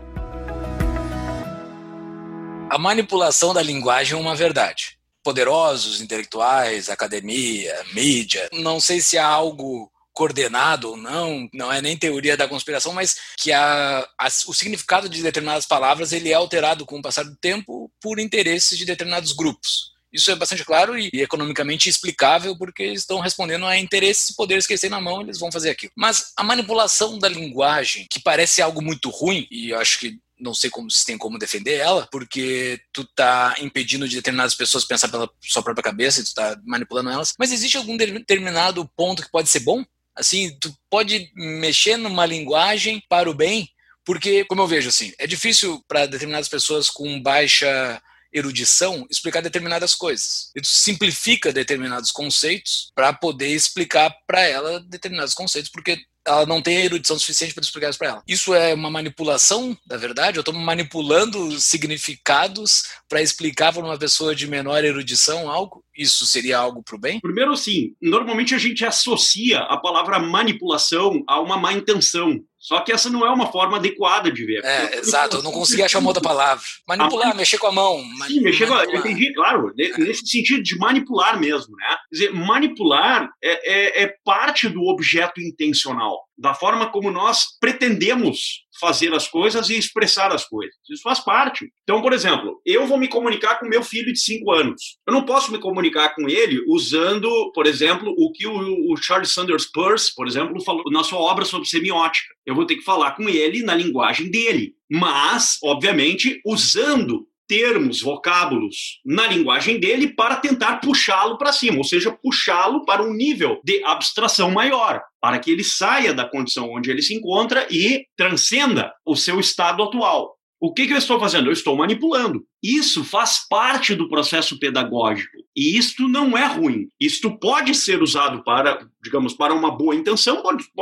A manipulação da linguagem é uma verdade. Poderosos, intelectuais, academia, mídia, não sei se há algo coordenado ou não, não é nem teoria da conspiração, mas que a, a- o significado de determinadas palavras ele é alterado com o passar do tempo por interesses de determinados grupos. Isso é bastante claro e, economicamente explicável porque estão respondendo a interesses e poderes que têm na mão, eles vão fazer aquilo. Mas a manipulação da linguagem, que parece algo muito ruim, e eu acho que não sei como se tem como defender ela, porque tu tá impedindo de determinadas pessoas pensar pela sua própria cabeça e tu tá manipulando elas. Mas existe algum determinado ponto que pode ser bom? Assim, tu pode mexer numa linguagem para o bem, porque, como eu vejo assim, é difícil para determinadas pessoas com baixa erudição explicar determinadas coisas. Tu simplifica determinados conceitos para poder explicar para ela determinados conceitos, porque ela não tem a erudição suficiente para explicar isso para ela. Isso é uma manipulação da verdade? Eu estou manipulando significados para explicar para uma pessoa de menor erudição algo? Isso seria algo para o bem? Primeiro, sim, normalmente a gente associa a palavra manipulação a uma má intenção. Só que essa não é uma forma adequada de ver. É, exato, eu não consegui achar uma outra palavra. Manipular, mexer com a mão. Sim, mexer com a- entendi, claro, ne- nesse sentido de manipular mesmo, né? Quer dizer, manipular é, é- é parte do objeto intencional, da forma como nós pretendemos fazer as coisas e expressar as coisas. Isso faz parte. Então, por exemplo, eu vou me comunicar com meu filho de 5 anos. Eu não posso me comunicar com ele usando, por exemplo, o que o, o Charles Sanders Peirce, por exemplo, falou na sua obra sobre semiótica. Eu vou ter que falar com ele na linguagem dele, mas, obviamente, usando termos, vocábulos na linguagem dele para tentar puxá-lo para cima, ou seja, puxá-lo para um nível de abstração maior, para que ele saia da condição onde ele se encontra e transcenda o seu estado atual. O que, que, eu estou fazendo? Eu estou manipulando. Isso faz parte do processo pedagógico. E isto não é ruim. Isto pode ser usado para, digamos, para uma boa intenção,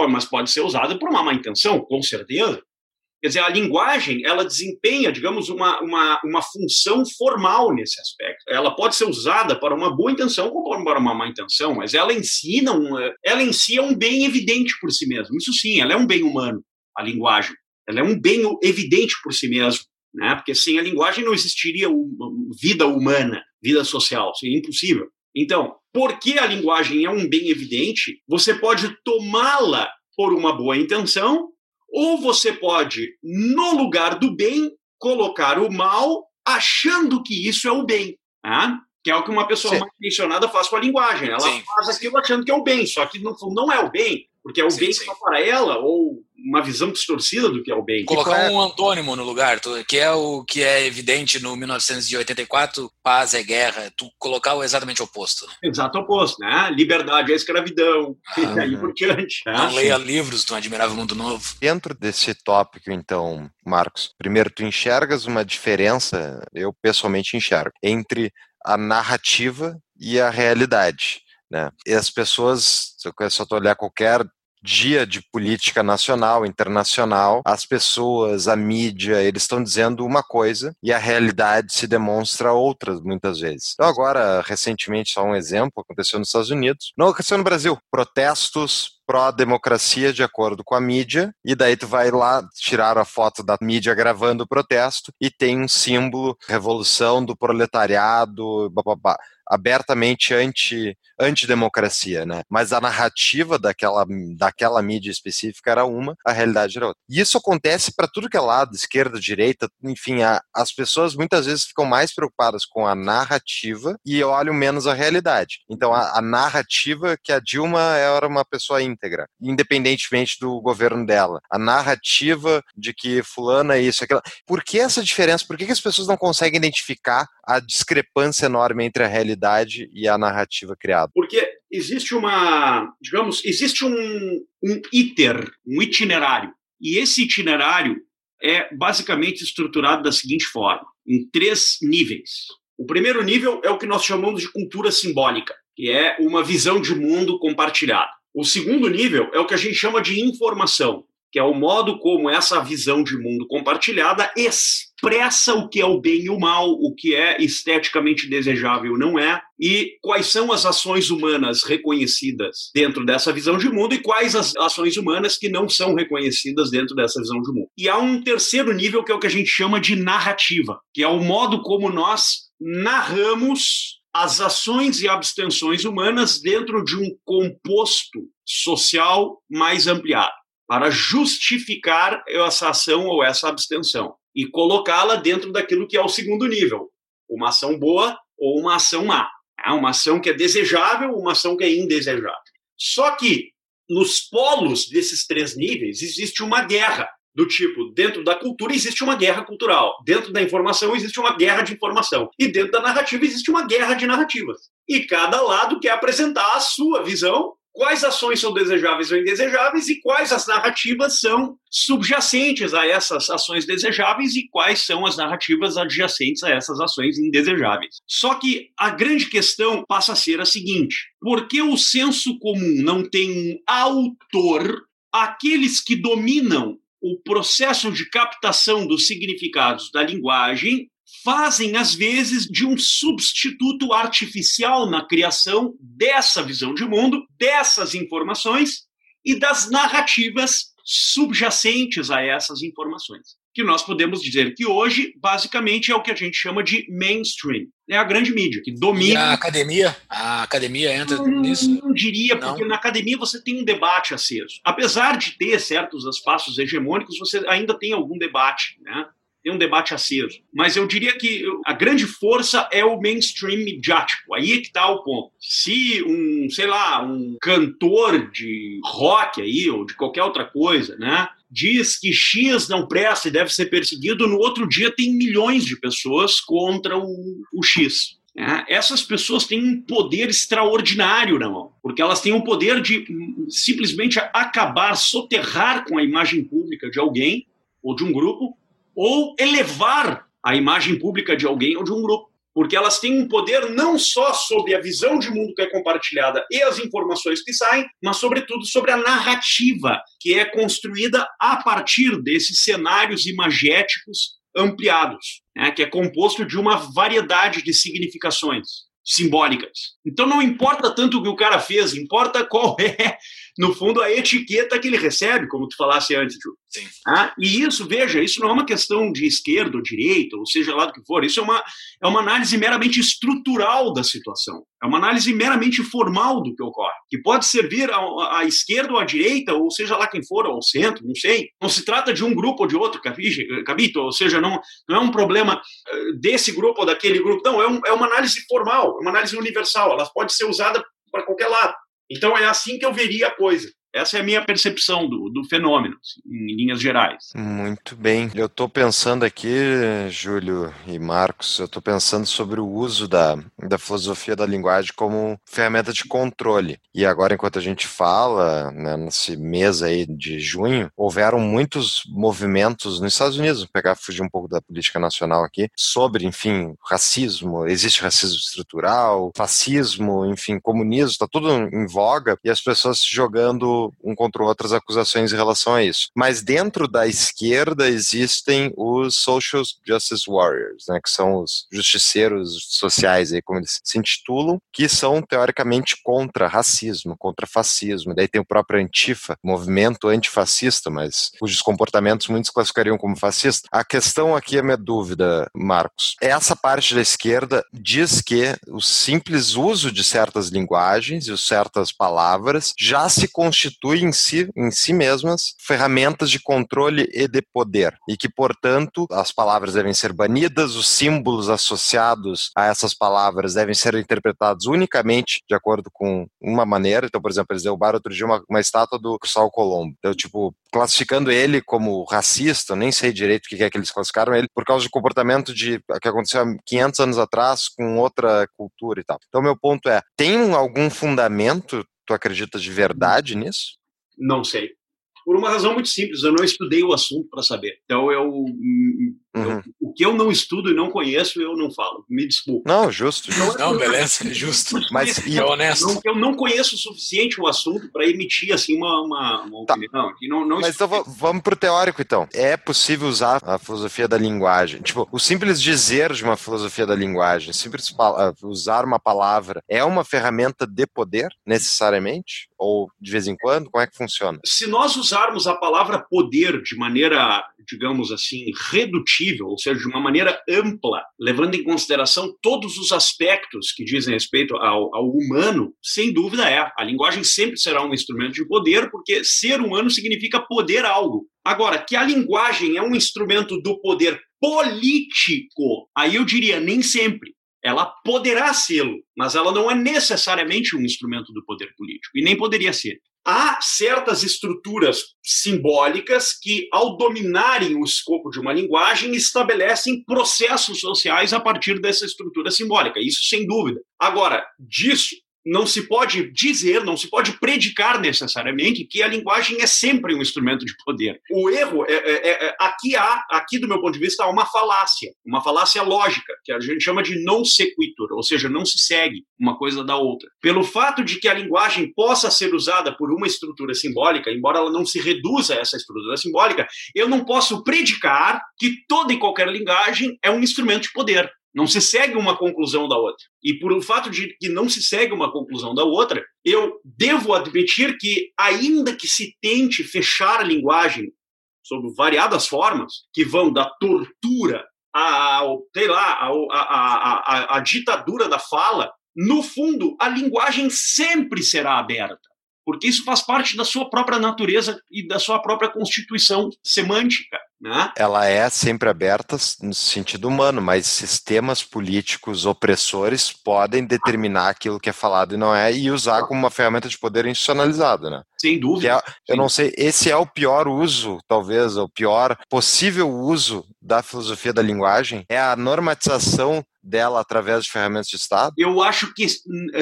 mas pode ser usado por uma má intenção, com certeza. Quer dizer, a linguagem, ela desempenha, digamos, uma, uma, uma função formal nesse aspecto. Ela pode ser usada para uma boa intenção como para uma má intenção, mas ela em si, não, ela em si é um bem evidente por si mesmo. Isso sim, ela é um bem humano, a linguagem. Ela é um bem evidente por si mesmo, né? porque sem a linguagem não existiria vida humana, vida social, seria impossível. Então, porque a linguagem é um bem evidente, você pode tomá-la por uma boa intenção ou você pode, no lugar do bem, colocar o mal, achando que isso é o bem. Né? Que é o que uma pessoa Sim. mal intencionada faz com a linguagem. Ela Sim. faz aquilo achando que é o bem, só que no fundo não é o bem, porque é o sim, bem sim. só para ela, ou uma visão distorcida do que é o bem. Colocar um antônimo no lugar, que é o que é evidente no 1984, paz é guerra, tu colocar o exatamente oposto. Exato oposto, né? Liberdade é escravidão, ah, e aí por diante. Né? Não leia livros do Admirável Mundo Novo. Dentro desse tópico, então, Marcos, primeiro, tu enxergas uma diferença, eu pessoalmente enxergo, entre a narrativa e a realidade. Né? E as pessoas, se eu só olhar qualquer dia de política nacional, internacional, as pessoas, a mídia, eles estão dizendo uma coisa e a realidade se demonstra outra muitas vezes. Então agora, recentemente, só um exemplo, aconteceu nos Estados Unidos, não aconteceu no Brasil, protestos pró-democracia de acordo com a mídia, e daí tu vai lá tirar a foto da mídia gravando o protesto e tem um símbolo revolução do proletariado, bababá abertamente anti antidemocracia, né? Mas a narrativa daquela, daquela mídia específica era uma, a realidade era outra. E isso acontece para tudo que é lado, esquerda, direita, enfim, a, as pessoas muitas vezes ficam mais preocupadas com a narrativa e olham menos a realidade. Então, a, a narrativa que a Dilma era uma pessoa íntegra, independentemente do governo dela. A narrativa de que fulana é isso, aquilo. Por que essa diferença? Por que, que as pessoas não conseguem identificar a discrepância enorme entre a realidade e a narrativa criada? Porque existe uma, digamos, existe um, um iter, um itinerário. E esse itinerário é basicamente estruturado da seguinte forma, em três níveis. O primeiro nível é o que nós chamamos de cultura simbólica, que é uma visão de mundo compartilhada. O segundo nível é o que a gente chama de informação, que é o modo como essa visão de mundo compartilhada expressa o que é o bem e o mal, o que é esteticamente desejável não é, e quais são as ações humanas reconhecidas dentro dessa visão de mundo e quais as ações humanas que não são reconhecidas dentro dessa visão de mundo. E há um terceiro nível que é o que a gente chama de narrativa, que é o modo como nós narramos as ações e abstenções humanas dentro de um composto social mais ampliado para justificar essa ação ou essa abstenção e colocá-la dentro daquilo que é o segundo nível, uma ação boa ou uma ação má. É uma ação que é desejável, uma ação que é indesejável. Só que nos polos desses três níveis existe uma guerra do tipo, dentro da cultura existe uma guerra cultural, dentro da informação existe uma guerra de informação, e dentro da narrativa existe uma guerra de narrativas. E cada lado quer apresentar a sua visão quais ações são desejáveis ou indesejáveis e quais as narrativas são subjacentes a essas ações desejáveis e quais são as narrativas adjacentes a essas ações indesejáveis. Só que a grande questão passa a ser a seguinte: por que o senso comum não tem um autor? Aqueles que dominam o processo de captação dos significados da linguagem fazem, às vezes, de um substituto artificial na criação dessa visão de mundo, dessas informações e das narrativas subjacentes a essas informações. que nós podemos dizer que hoje, basicamente, é o que a gente chama de mainstream. É a grande mídia, que E domina. a academia? A academia entra Não, nisso? não diria, porque Não. na academia você tem um debate aceso. Apesar de ter certos espaços hegemônicos, você ainda tem algum debate, né? Tem um debate aceso. Mas eu diria que a grande força é o mainstream midiático. Aí é que está o ponto. Se um, sei lá, um cantor de rock aí, ou de qualquer outra coisa, né? Diz que X não presta e deve ser perseguido, no outro dia tem milhões de pessoas contra o, o X. né? essas pessoas têm um poder extraordinário na mão, porque elas têm o poder de hum, simplesmente acabar, soterrar com a imagem pública de alguém ou de um grupo, ou elevar a imagem pública de alguém ou de um grupo. Porque elas têm um poder não só sobre a visão de mundo que é compartilhada e as informações que saem, mas, sobretudo, sobre a narrativa que é construída a partir desses cenários imagéticos ampliados, né, que é composto de uma variedade de significações simbólicas. Então não importa tanto o que o cara fez, importa qual é, no fundo, a etiqueta que ele recebe, como tu falasse antes, Ju. Sim. Ah, e isso, veja, isso não é uma questão de esquerda ou direita, ou seja lá do que for, isso é uma, é uma análise meramente estrutural da situação, é uma análise meramente formal do que ocorre, que pode servir à, esquerda ou à direita, ou seja lá quem for, ou ao centro, não sei. Não se trata de um grupo ou de outro, Cabi- Cabito, ou seja, não, não é um problema eh, desse grupo ou daquele grupo, não, é, um- é uma análise formal, é uma análise universal, ela pode ser usada para qualquer lado. Então é assim que eu veria a coisa. Essa é a minha percepção do, do fenômeno, assim, em linhas gerais. Muito bem. Eu estou pensando aqui, Júlio e Marcos, eu estou pensando sobre o uso da, da filosofia da linguagem como ferramenta de controle. E agora, enquanto a gente fala, né, nesse mês aí de junho, houveram muitos movimentos nos Estados Unidos, vou pegar, fugir um pouco da política nacional aqui, sobre, enfim, racismo, existe racismo estrutural, fascismo, enfim, comunismo, está tudo em voga, e as pessoas se jogando um contra o outro as acusações em relação a isso. Mas dentro da esquerda existem os social justice warriors, né, que são os justiceiros sociais aí como eles se intitulam, que são teoricamente contra racismo, contra fascismo. Daí tem o próprio Antifa, movimento antifascista, mas cujos comportamentos muitos classificariam como fascista. A questão aqui é minha dúvida, Marcos. Essa parte da esquerda diz que o simples uso de certas linguagens e certas palavras já se constitui em si, em si mesmas ferramentas de controle e de poder e que, portanto, as palavras devem ser banidas, os símbolos associados a essas palavras devem ser interpretados unicamente de acordo com uma maneira. Então, por exemplo, eles derrubaram outro dia uma, uma estátua do Cristóvão Colombo. Então, tipo, classificando ele como racista, nem sei direito o que é que eles classificaram ele, por causa de comportamento de que aconteceu há 500 anos atrás com outra cultura e tal. Então, meu ponto é, tem algum fundamento, tu acredita de verdade nisso? Não sei. Por uma razão muito simples, eu não estudei o assunto para saber. Então, eu, hum, eu- Uhum. o que eu não estudo e não conheço, eu não falo. Me desculpe. Não, justo. justo. Não, beleza, é justo. Mas e- É honesto. Não- eu não conheço o suficiente o assunto para emitir assim uma, uma, uma Tá. opinião. Não, não Mas então va- vamos pro teórico, então. É possível usar a filosofia da linguagem. Tipo, o simples dizer de uma filosofia da linguagem, simples usar uma palavra, é uma ferramenta de poder, necessariamente? Ou de vez em quando? Como é que funciona? se nós usarmos a palavra poder de maneira, digamos assim, redutível, ou seja, de uma maneira ampla, levando em consideração todos os aspectos que dizem respeito ao, ao humano, sem dúvida é. A linguagem sempre será um instrumento de poder, porque ser humano significa poder algo. Agora, que a linguagem é um instrumento do poder político, aí eu diria nem sempre. Ela poderá sê-lo, mas ela não é necessariamente um instrumento do poder político, e nem poderia ser há certas estruturas simbólicas que, ao dominarem o escopo de uma linguagem, estabelecem processos sociais a partir dessa estrutura simbólica. Isso sem dúvida. Agora, disso não se pode dizer, não se pode predicar necessariamente que a linguagem é sempre um instrumento de poder. O erro é, é- é- aqui há, aqui do meu ponto de vista, há uma falácia, uma falácia lógica que a gente chama de non sequitur, ou seja, não se segue uma coisa da outra. Pelo fato de que a linguagem possa ser usada por uma estrutura simbólica, embora ela não se reduza a essa estrutura simbólica, eu não posso predicar que toda e qualquer linguagem é um instrumento de poder. Não se segue uma conclusão da outra. E por o fato de que não se segue uma conclusão da outra, eu devo admitir que, ainda que se tente fechar a linguagem sob variadas formas, que vão da tortura a, sei lá, a, a, a ditadura da fala, no fundo, a linguagem sempre será aberta porque isso faz parte da sua própria natureza e da sua própria constituição semântica. Né? Ela é sempre aberta no sentido humano, mas sistemas políticos opressores podem determinar aquilo que é falado e não é e usar como uma ferramenta de poder institucionalizado, né? Sem dúvida. É, eu não sei, esse é o pior uso, talvez, o pior possível uso da filosofia da linguagem, é a normatização dela através de ferramentas de Estado? Eu acho que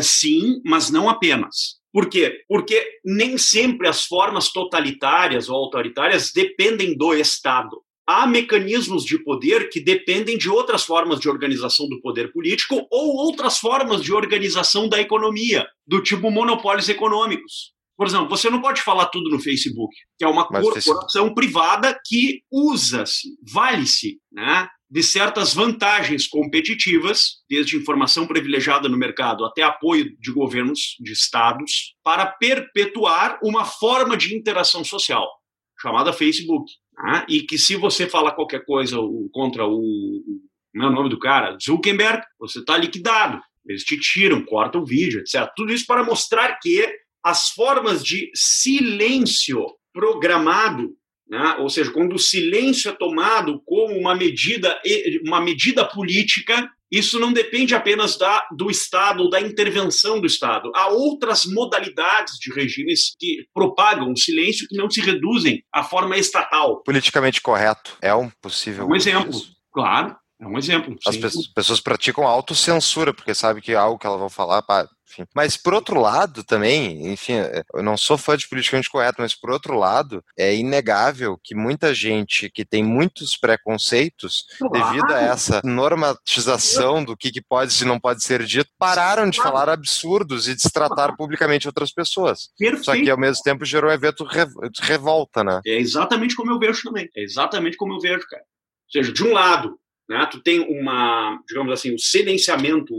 sim, mas não apenas. Por quê? Porque nem sempre as formas totalitárias ou autoritárias dependem do Estado. Há mecanismos de poder que dependem de outras formas de organização do poder político ou outras formas de organização da economia, do tipo monopólios econômicos. Por exemplo, você não pode falar tudo no Facebook, que é uma Mas corporação Facebook... privada que usa-se, vale-se, né, de certas vantagens competitivas, desde informação privilegiada no mercado até apoio de governos, de estados, para perpetuar uma forma de interação social chamada Facebook. Né? E que se você fala qualquer coisa contra o, meu é nome do cara, Zuckerberg, você está liquidado. Eles te tiram, cortam o vídeo, etc. Tudo isso para mostrar que as formas de silêncio programado né? ou seja, quando o silêncio é tomado como uma medida, uma medida política, isso não depende apenas da, do Estado ou da intervenção do Estado. Há outras modalidades de regimes que propagam o silêncio que não se reduzem à forma estatal. Politicamente correto é um possível. Um exemplo, claro. É um exemplo. As pessoas praticam autocensura, porque sabem que é algo que elas vão falar, pá, enfim. Mas por outro lado também, enfim, eu não sou fã de politicamente correto, mas por outro lado, é inegável que muita gente que tem muitos preconceitos claro. devido a essa normatização do que, que pode e não pode ser dito, pararam de falar absurdos e de se tratar publicamente outras pessoas. Perfeito. Só que ao mesmo tempo gerou um evento de revolta, né? É exatamente como eu vejo também. É exatamente como eu vejo, cara. Ou seja, de um lado, né, tu tem uma, digamos assim, o um silenciamento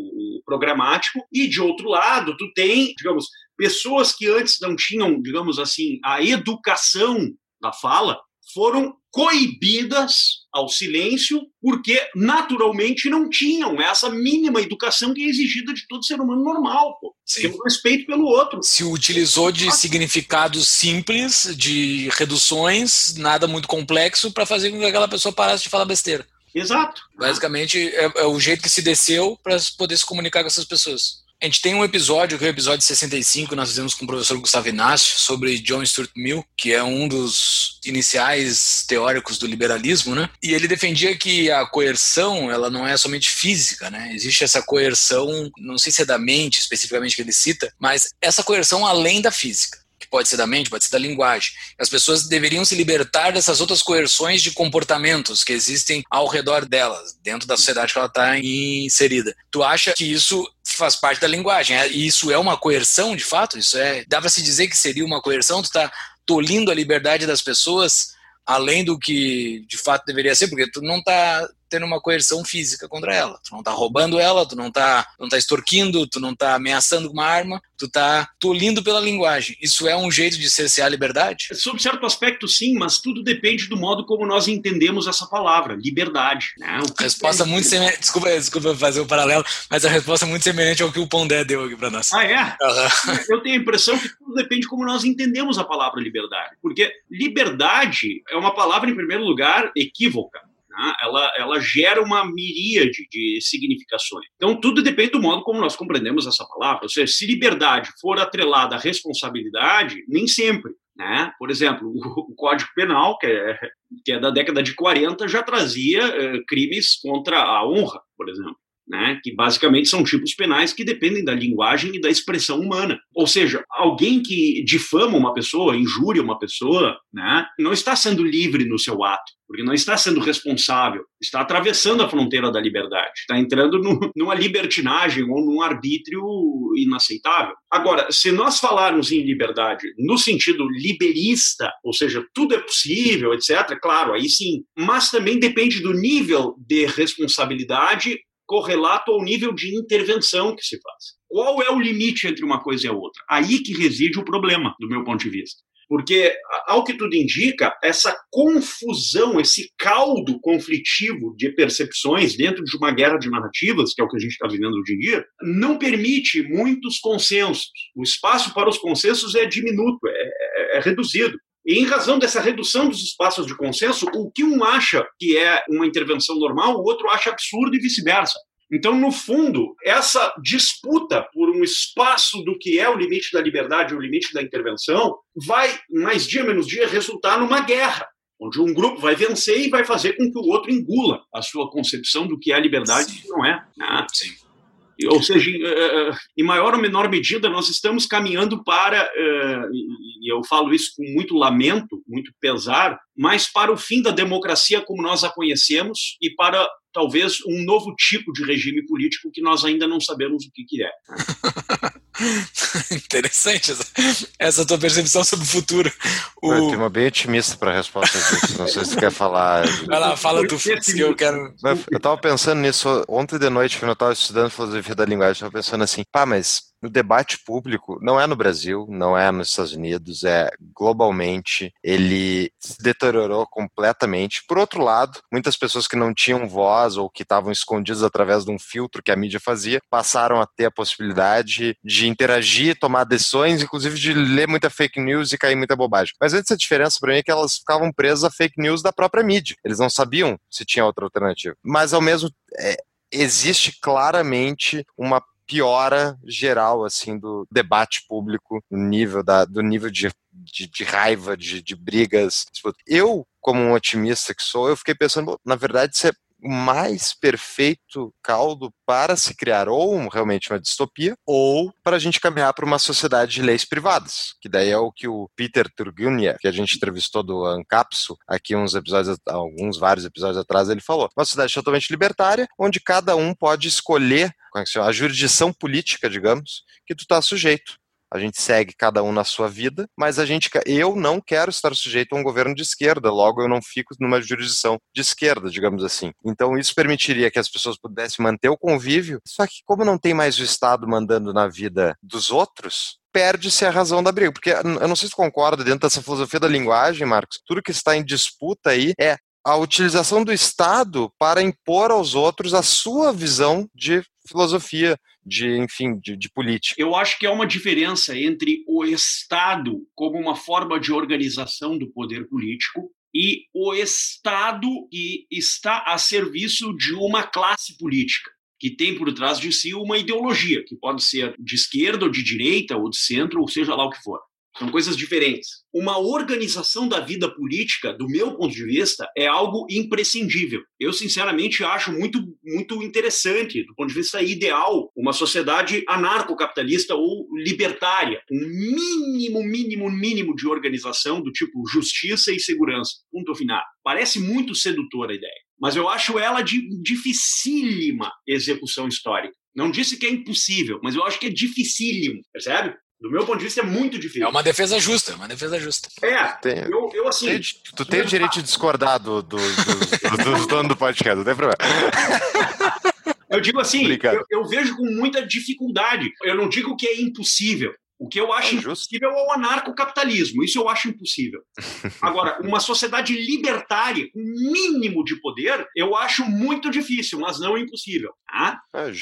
programático, e de outro lado, tu tem, digamos, pessoas que antes não tinham, digamos assim, a educação da fala, foram coibidas ao silêncio porque naturalmente não tinham essa mínima educação que é exigida de todo ser humano normal, pô. Um respeito pelo outro. Se utilizou de significados simples, de reduções, nada muito complexo para fazer com que aquela pessoa parasse de falar besteira. Exato. Basicamente, é, é o jeito que se desceu para poder se comunicar com essas pessoas. A gente tem um episódio, que é o episódio 65, nós fizemos com o professor Gustavo Inácio, sobre John Stuart Mill, que é um dos iniciais teóricos do liberalismo, né? E ele defendia que a coerção, ela não é somente física, né? Existe essa coerção, não sei se é da mente especificamente que ele cita, mas essa coerção além da física pode ser da mente, pode ser da linguagem. As pessoas deveriam se libertar dessas outras coerções de comportamentos que existem ao redor delas, dentro da sociedade que ela está inserida. Tu acha que isso faz parte da linguagem? É, e isso é uma coerção, de fato? Isso é. Dá para se dizer que seria uma coerção? Tu está tolindo a liberdade das pessoas além do que de fato deveria ser, porque tu não está tendo uma coerção física contra ela. Tu não tá roubando ela, tu não tá, não tá extorquindo, tu não tá ameaçando com uma arma, tu tá tolindo pela linguagem. Isso é um jeito de cercear a liberdade? Sob certo aspecto, sim, mas tudo depende do modo como nós entendemos essa palavra, liberdade. Né? resposta é muito semelhante. Desculpa, desculpa fazer o um paralelo, mas a resposta é muito semelhante ao que o Pondé deu aqui para nós. Ah, é? Uhum. Eu tenho a impressão que tudo depende de como nós entendemos a palavra liberdade. Porque liberdade é uma palavra, em primeiro lugar, equívoca. Né? Ela, ela gera uma miríade de significações. Então, tudo depende do modo como nós compreendemos essa palavra. Ou seja, se liberdade for atrelada à responsabilidade, nem sempre. Né? Por exemplo, o, Código Penal, que é, que é da década de 40, já trazia eh, crimes contra a honra, por exemplo né, que basicamente são tipos penais que dependem da linguagem e da expressão humana. Ou seja, alguém que difama uma pessoa, injúria uma pessoa, né, não está sendo livre no seu ato, porque não está sendo responsável, está atravessando a fronteira da liberdade, está entrando no, numa libertinagem ou num arbítrio inaceitável. Agora, se nós falarmos em liberdade no sentido liberista, ou seja, tudo é possível, etc., claro, aí sim, mas também depende do nível de responsabilidade correlato ao nível de intervenção que se faz. Qual é o limite entre uma coisa e a outra? Aí que reside o problema, do meu ponto de vista. Porque, ao que tudo indica, essa confusão, esse caldo conflitivo de percepções dentro de uma guerra de narrativas, que é o que a gente está vivendo hoje em dia, não permite muitos consensos. O espaço para os consensos é diminuto, é, é, é reduzido. E em razão dessa redução dos espaços de consenso, o que um acha que é uma intervenção normal, o outro acha absurdo e vice-versa. Então, no fundo, essa disputa por um espaço do que é o limite da liberdade, o limite da intervenção, vai, mais dia menos dia, resultar numa guerra, onde um grupo vai vencer e vai fazer com que o outro engula a sua concepção do que é a liberdade e o que não é. Ah, sim. Ou seja, eh, eh, em maior ou menor medida, nós estamos caminhando para, eh, e eu falo isso com muito lamento, muito pesar, mas para o fim da democracia como nós a conhecemos e para talvez um novo tipo de regime político que nós ainda não sabemos o que, que é. Interessante essa, essa tua percepção sobre o futuro. O... Eu tenho uma bem otimista para a resposta disso. Não sei se tu quer falar. Vai lá, fala tu, que eu quero. Eu estava pensando nisso ontem de noite, quando eu estava estudando filosofia da linguagem, estava pensando assim, pá, mas no debate público, não é no Brasil, não é nos Estados Unidos, é globalmente, ele se deteriorou completamente. Por outro lado, muitas pessoas que não tinham voz ou que estavam escondidas através de um filtro que a mídia fazia, passaram a ter a possibilidade de interagir, tomar decisões, inclusive de ler muita fake news e cair muita bobagem. Mas antes a diferença para mim é que elas ficavam presas a fake news da própria mídia. Eles não sabiam se tinha outra alternativa. Mas ao mesmo é, existe claramente uma piora geral assim do debate público, no nível da, do nível de, de, de raiva, de, de brigas. Eu, como um otimista que sou, eu fiquei pensando, na verdade, isso é mais perfeito caldo para se criar ou realmente uma distopia ou para a gente caminhar para uma sociedade de leis privadas, que daí é o que o Peter Turgunia, que a gente entrevistou do Ancapso aqui uns episódios, alguns vários episódios atrás, ele falou, uma sociedade totalmente libertária, onde cada um pode escolher é a jurisdição política, digamos, que tu está sujeito a gente segue cada um na sua vida, mas a gente, eu não quero estar sujeito a um governo de esquerda, logo eu não fico numa jurisdição de esquerda, digamos assim. Então isso permitiria que as pessoas pudessem manter o convívio, só que como não tem mais o Estado mandando na vida dos outros, perde-se a razão da briga. Porque eu não sei se concorda dentro dessa filosofia da linguagem, Marcos, tudo que está em disputa aí é a utilização do Estado para impor aos outros a sua visão de filosofia, de, enfim, de, de, política. Eu acho que há uma diferença entre o Estado como uma forma de organização do poder político e o Estado que está a serviço de uma classe política que tem por trás de si uma ideologia, que pode ser de esquerda ou de direita ou de centro, ou seja lá o que for. São coisas diferentes. Uma organização da vida política, do meu ponto de vista, é algo imprescindível. Eu, sinceramente, acho muito, muito interessante, do ponto de vista ideal, uma sociedade anarcocapitalista ou libertária. Um mínimo, mínimo, mínimo de organização do tipo justiça e segurança. Ponto final. Parece muito sedutora a ideia. Mas eu acho ela de dificílima execução histórica. Não disse que é impossível, mas eu acho que é dificílimo, percebe? Do meu ponto de vista, é muito difícil. É uma defesa justa, é uma defesa justa. É, tem, eu, eu assim. Tem, tu tem o direito de discordar do, do, do, do, do dono do podcast, não tem problema. Eu digo assim, eu, eu, vejo com muita dificuldade. Eu não digo que é impossível. O que eu acho é impossível é o anarcocapitalismo. Isso eu acho impossível. Agora, uma sociedade libertária, com mínimo de poder, eu acho muito difícil, mas não impossível. Tá? É,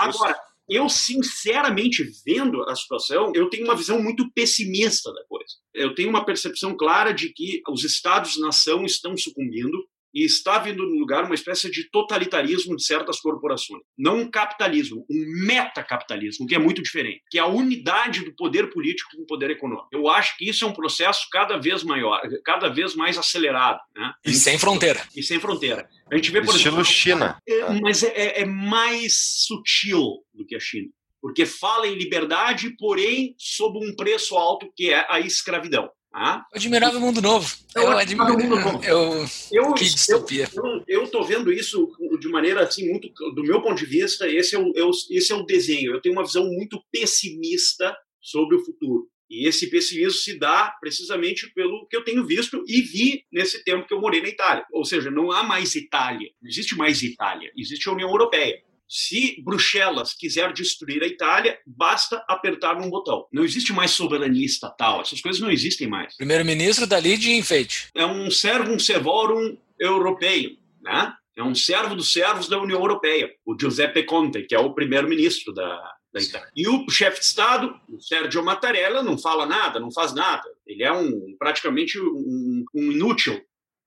Agora, eu, sinceramente, vendo a situação, eu tenho uma visão muito pessimista da coisa. Eu tenho uma percepção clara de que os estados-nação estão sucumbindo e está vindo no lugar uma espécie de totalitarismo de certas corporações. Não um capitalismo, um metacapitalismo, que é muito diferente, que é a unidade do poder político com o poder econômico. Eu acho que isso é um processo cada vez maior, cada vez mais acelerado. Né? E sem fronteira. E sem fronteira. A gente vê, por Estilo exemplo, China. É, mas é, é, é mais sutil do que a China porque fala em liberdade, porém sob um preço alto que é a escravidão. Ah? Eu admirava o Mundo Novo. Eu, eu admirava o Mundo Novo. Eu, eu, que distopia. Eu estou vendo isso de maneira assim muito, do meu ponto de vista, esse é o, esse é o desenho. Eu tenho uma visão muito pessimista sobre o futuro. E esse pessimismo se dá precisamente pelo que eu tenho visto e vi nesse tempo que eu morei na Itália. Ou seja, não há mais Itália, não existe mais Itália, existe a União Europeia. Se Bruxelas quiser destruir a Itália, basta apertar um botão. Não existe mais soberania estatal, essas coisas não existem mais. Primeiro-ministro dali de enfeite. É um servum servorum europeu, né? É um servo dos servos da União Europeia, o Giuseppe Conte, que é o primeiro-ministro da, da Itália. E o chefe de Estado, o Sergio Mattarella, não fala nada, não faz nada. Ele é um praticamente um, um inútil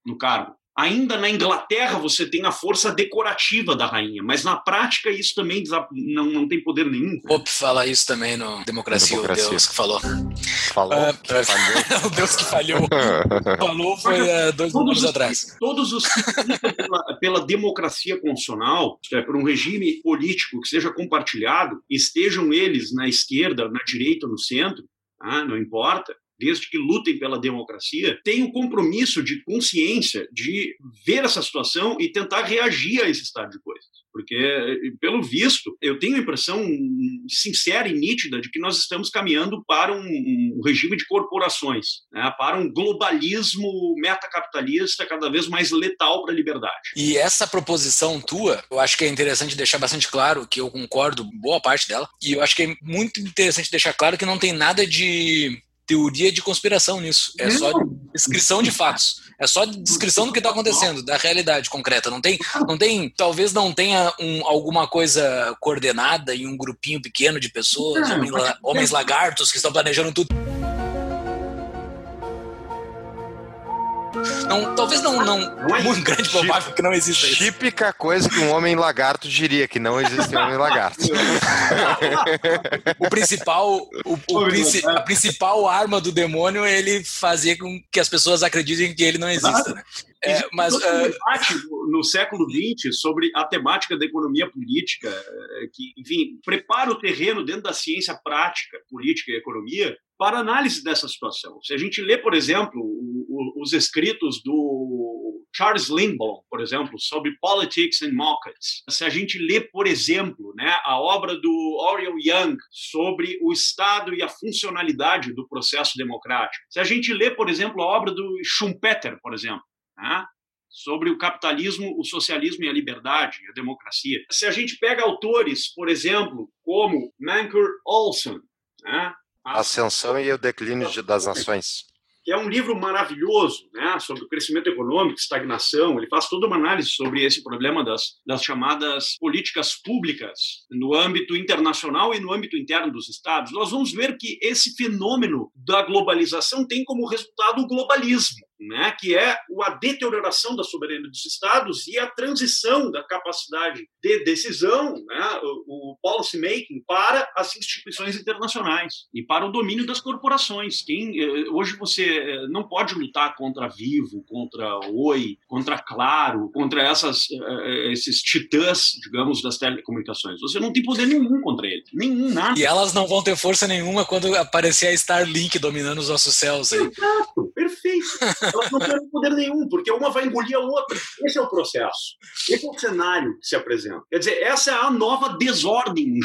no cargo. Ainda na Inglaterra você tem a força decorativa da rainha, mas na prática isso também não, não tem poder nenhum. Pope fala isso também no Democracia, Democracia. o Deus que falou. Falou? Uh, que falhou. o Deus que falhou. falou foi uh, dois anos atrás. Todos os pela, pela democracia constitucional, é, por um regime político que seja compartilhado, estejam eles na esquerda, na direita, no centro, ah, não importa, desde que lutem pela democracia, têm o compromisso de consciência de ver essa situação e tentar reagir a esse estado de coisas. Porque, pelo visto, eu tenho a impressão sincera e nítida de que nós estamos caminhando para um, um regime de corporações, né? para um globalismo metacapitalista cada vez mais letal para a liberdade. E essa proposição tua, eu acho que é interessante deixar bastante claro que eu concordo boa parte dela, e eu acho que é muito interessante deixar claro que não tem nada de teoria de conspiração nisso. É só descrição de fatos. É só descrição do que está acontecendo, da realidade concreta. Não tem, não tem, talvez não tenha um, alguma coisa coordenada em um grupinho pequeno de pessoas, homens, homens lagartos que estão planejando tudo. Não, talvez não, não, é muito grande bobagem que não exista isso. Típica coisa que um homem lagarto diria, que não existe um homem lagarto. o principal, o, o a principal arma do demônio é ele fazer com que as pessoas acreditem que ele não exista, né? É, mas uh... debate no século XX sobre a temática da economia política, é, que, enfim, prepara o terreno dentro da ciência prática, política e economia para análise dessa situação. Se a gente lê, por exemplo, os escritos do Charles Lindblom, por exemplo, sobre Politics and Markets, se a gente lê, por exemplo, né, a obra do Oriel Young sobre o Estado e a funcionalidade do processo democrático, se a gente lê, por exemplo, a obra do Schumpeter, por exemplo, né, sobre o capitalismo, o socialismo e a liberdade, a democracia. Se a gente pega autores, por exemplo, como Mancur Olson, né, a Ascensão e o Declínio das Nações. Que é um livro maravilhoso né, sobre o crescimento econômico, estagnação. Ele faz toda uma análise sobre esse problema das, das chamadas políticas públicas no âmbito internacional e no âmbito interno dos Estados. Nós vamos ver que esse fenômeno da globalização tem como resultado o globalismo né, que é a deterioração da soberania dos estados e a transição da capacidade de decisão, né, o, o policy making para as instituições internacionais e para o domínio das corporações. Quem, eh, hoje você eh, não pode lutar contra Vivo, contra Oi, contra Claro, contra essas, eh, esses titãs, digamos, das telecomunicações. Você não tem poder nenhum contra eles, nenhum, nada. E elas não vão ter força nenhuma quando aparecer a Starlink dominando os nossos céus. Aí. Exato, perfeito. elas não têm poder nenhum, porque uma vai engolir a outra. Esse é o processo. Esse é o cenário que se apresenta. Quer dizer, essa é a nova desordem.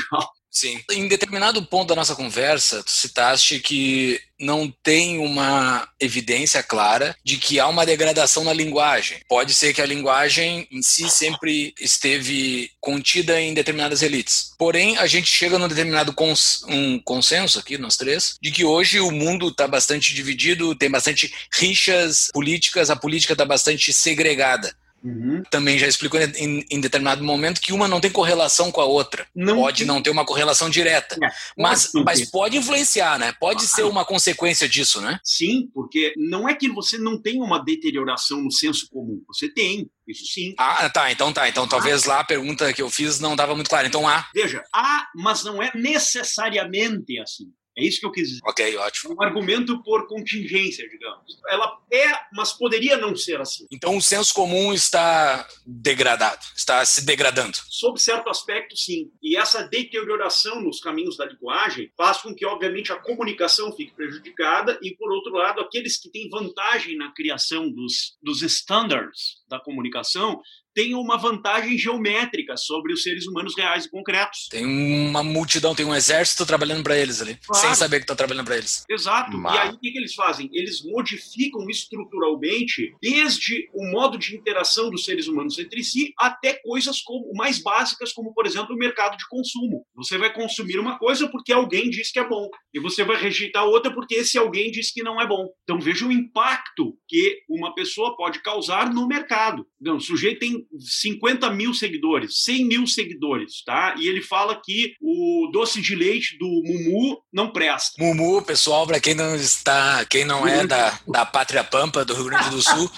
Sim. Em determinado ponto da nossa conversa, tu citaste que não tem uma evidência clara de que há uma degradação na linguagem. Pode ser que a linguagem em si sempre esteve contida em determinadas elites. Porém, a gente chega num determinado cons um consenso aqui, nós três, de que hoje o mundo está bastante dividido, tem bastante rixas políticas, a política está bastante segregada. Uhum. Também já explicou em, em, determinado momento que uma não tem correlação com a outra. Não pode tem. não ter uma correlação direta. É, mas, mas pode influenciar, né? Pode ah, ser uma consequência disso, né? Sim, porque não é que você não tem uma deterioração no senso comum. Você tem, isso sim. Ah, tá. Então tá. Então talvez lá a pergunta que eu fiz não estava muito clara. Então há. Veja, há, mas não é necessariamente assim. É isso que eu quis dizer. Ok, ótimo. Um argumento por contingência, digamos. Ela é, mas poderia não ser assim. Então o senso comum está degradado, está se degradando. Sob certo aspecto, sim. E essa deterioração nos caminhos da linguagem faz com que, obviamente, a comunicação fique prejudicada e, por outro lado, aqueles que têm vantagem na criação dos, dos standards da comunicação tenha uma vantagem geométrica sobre os seres humanos reais e concretos. Tem uma multidão, tem um exército trabalhando para eles ali, Claro. sem saber que tá trabalhando para eles. Exato. Mas- E aí o que, que eles fazem? Eles modificam estruturalmente desde o modo de interação dos seres humanos entre si até coisas como mais básicas, como por exemplo o mercado de consumo. Você vai consumir uma coisa porque alguém diz que é bom e você vai rejeitar outra porque esse alguém diz que não é bom. Então veja o impacto que uma pessoa pode causar no mercado. Então, o sujeito tem 50 mil seguidores, 100 mil seguidores, tá? E ele fala que o doce de leite do Mumu não presta. Mumu, pessoal, para quem não está, quem não é da, da Pátria Pampa do Rio Grande do Sul,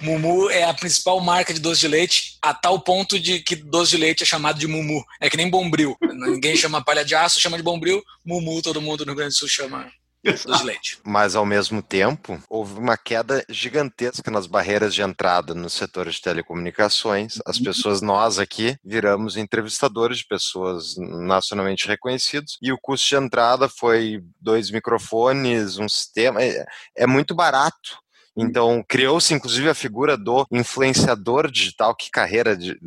Mumu é a principal marca de doce de leite, a tal ponto de que doce de leite é chamado de Mumu. É que nem Bombril. Ninguém chama palha de aço, chama de Bombril. Mumu, todo mundo no Rio Grande do Sul chama de leite. Mas, ao mesmo tempo, houve uma queda gigantesca nas barreiras de entrada no setor de telecomunicações. As pessoas, nós aqui, viramos entrevistadores de pessoas nacionalmente reconhecidos e o custo de entrada foi dois microfones, um sistema. É, é muito barato. Então, criou-se inclusive a figura do influenciador digital, que carreira de,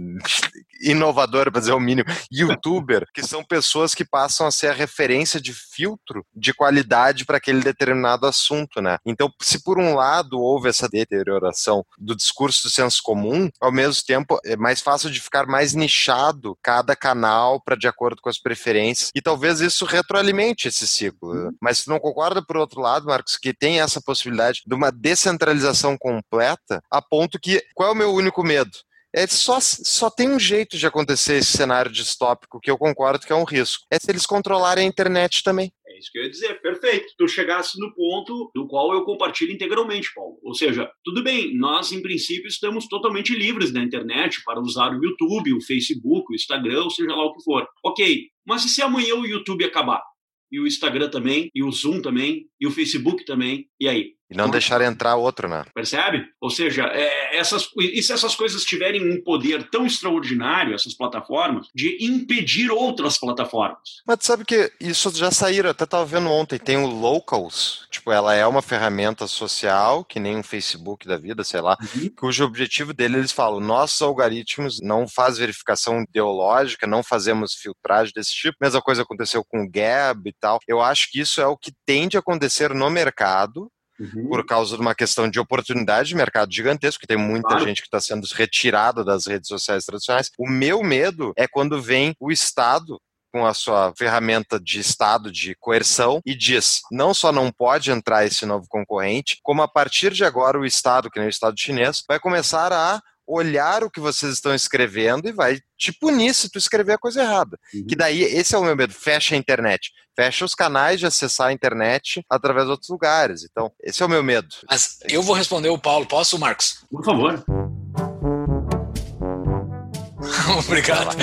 inovadora, para dizer o mínimo, youtuber, que são pessoas que passam a ser a referência de filtro de qualidade para aquele determinado assunto, né? Então, se por um lado houve essa deterioração do discurso do senso comum, ao mesmo tempo é mais fácil de ficar mais nichado cada canal para de acordo com as preferências e talvez isso retroalimente esse ciclo. Mas tu não concorda por outro lado, Marcos, que tem essa possibilidade de uma descentralização completa a ponto que qual é o meu único medo? É só, só tem um jeito de acontecer esse cenário distópico que eu concordo que é um risco. É se eles controlarem a internet também. É isso que eu ia dizer, perfeito. Tu chegasse no ponto do qual eu compartilho integralmente, Paulo. Ou seja, tudo bem, nós em princípio estamos totalmente livres na internet para usar o YouTube, o Facebook, o Instagram, ou seja lá o que for. Ok, mas e se amanhã o YouTube acabar? E o Instagram também, e o Zoom também, e o Facebook também, e aí? E não deixar entrar outro, né? Percebe? Ou seja, é, essas, e se essas coisas tiverem um poder tão extraordinário, essas plataformas, de impedir outras plataformas? Mas sabe que isso já saíram, até estava vendo ontem, tem o Locals, tipo, ela é uma ferramenta social, que nem um Facebook da vida, sei lá, Uhum. cujo objetivo dele, eles falam, nossos algoritmos não faz verificação ideológica, não fazemos filtragem desse tipo, mesma coisa aconteceu com o Gab e tal, eu acho que isso é o que tende a acontecer no mercado, Uhum. por causa de uma questão de oportunidade de mercado gigantesco, que tem muita Claro. gente que está sendo retirada das redes sociais tradicionais. O meu medo é quando vem o Estado com a sua ferramenta de Estado de coerção e diz, não só não pode entrar esse novo concorrente, como a partir de agora o Estado, que nem o Estado chinês, vai começar a olhar o que vocês estão escrevendo e vai te punir se tu escrever a coisa errada. Uhum. Que daí, esse é o meu medo, fecha a internet. Fecha os canais de acessar a internet através de outros lugares. Então, esse é o meu medo. Mas eu vou responder o Paulo. Posso, Marcos? Por favor. Obrigado.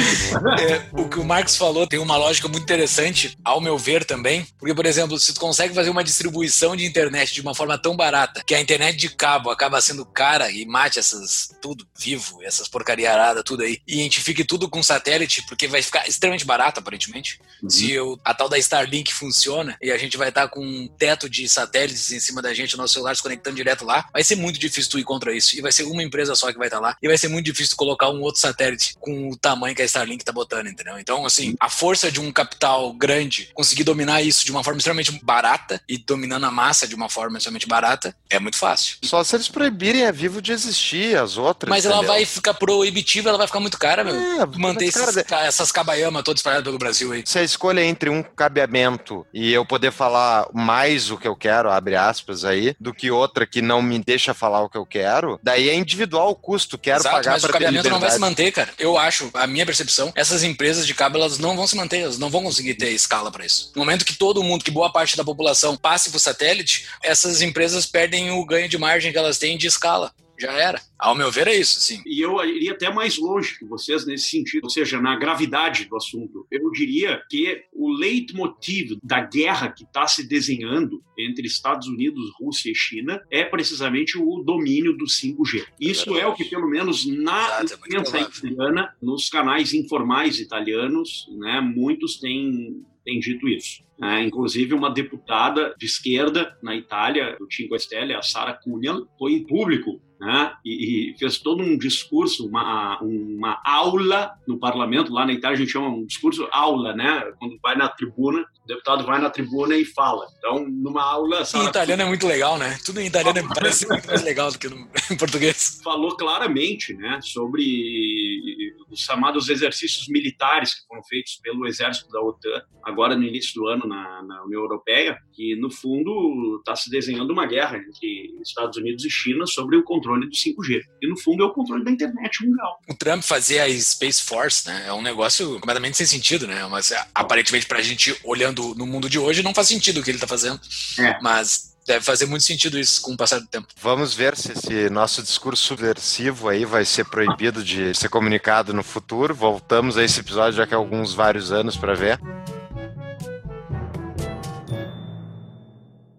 É, o que o Marcos falou tem uma lógica muito interessante, ao meu ver também, porque, por exemplo, se tu consegue fazer uma distribuição de internet de uma forma tão barata que a internet de cabo acaba sendo cara e mate essas tudo vivo, essas porcariaradas, tudo aí, e a gente fique tudo com satélite, porque vai ficar extremamente barato, aparentemente. Se eu, a tal da Starlink funciona e a gente vai estar com um teto de satélites em cima da gente, o nosso celular se conectando direto lá, vai ser muito difícil tu ir contra isso. E vai ser uma empresa só que vai estar lá. E vai ser muito difícil tu colocar um outro satélite com o tamanho que a Starlink tá botando, entendeu? Então, assim, a força de um capital grande conseguir dominar isso de uma forma extremamente barata e dominando a massa de uma forma extremamente barata é muito fácil. Só se eles proibirem a Vivo de existir, as outras. Mas ela entendeu? vai ficar proibitiva, ela vai ficar muito cara, meu. É, Manter cara, esses, ca- essas cabayamas todas espalhadas pelo Brasil aí. Se a escolha é entre um cabeamento e eu poder falar mais o que eu quero, abre aspas aí, do que outra que não me deixa falar o que eu quero, daí é individual o custo, quero Exato, pagar mas o para ter cabeamento não vai se manter, cara. Eu acho, a minha percepção, essas empresas de cabo, elas não vão se manter, elas não vão conseguir ter escala para isso. No momento que todo mundo, que boa parte da população passe pro satélite, essas empresas perdem o ganho de margem que elas têm de escala. Já era. Ao meu ver, é isso, sim. E eu iria até mais longe que vocês nesse sentido, ou seja, na gravidade do assunto. Eu diria que o leitmotiv da guerra que está se desenhando entre Estados Unidos, Rússia e China é precisamente o domínio do 5G. Isso é o que, pelo menos na é imprensa provável. italiana, nos canais informais italianos, né, muitos têm, dito isso. né? inclusive, uma deputada de esquerda na Itália, do Cinque Stelle, a Sara Cunha, foi em público né? E, e, fez todo um discurso, uma, uma aula no parlamento. Lá na Itália a gente chama um discurso aula, né? Quando vai na tribuna, deputado vai na tribuna e fala. Então, numa aula. Em italiano é muito legal, né? Tudo em italiano é, parece muito mais legal do que no, em português. Falou claramente, né? Sobre os chamados exercícios militares que foram feitos pelo exército da OTAN agora no início do ano na, na União Europeia, que no fundo está se desenhando uma guerra entre Estados Unidos e China sobre o controle do 5G. E no fundo é o controle da internet mundial. O Trump fazer a Space Force, né, é um negócio completamente sem sentido, né? Mas aparentemente para a gente olhando no mundo de hoje não faz sentido o que ele está fazendo. É. Mas deve fazer muito sentido isso com o passar do tempo. Vamos ver se esse nosso discurso subversivo aí vai ser proibido de ser comunicado no futuro. Voltamos a esse episódio daqui a alguns vários anos para ver.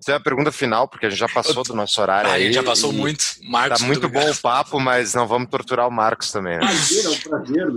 Tem é a pergunta final, porque a gente já passou do nosso horário. Ah, a gente já passou muito. Marcos, tá muito, muito bom o papo, mas não vamos torturar o Marcos também. Né? Prazer, é um prazer,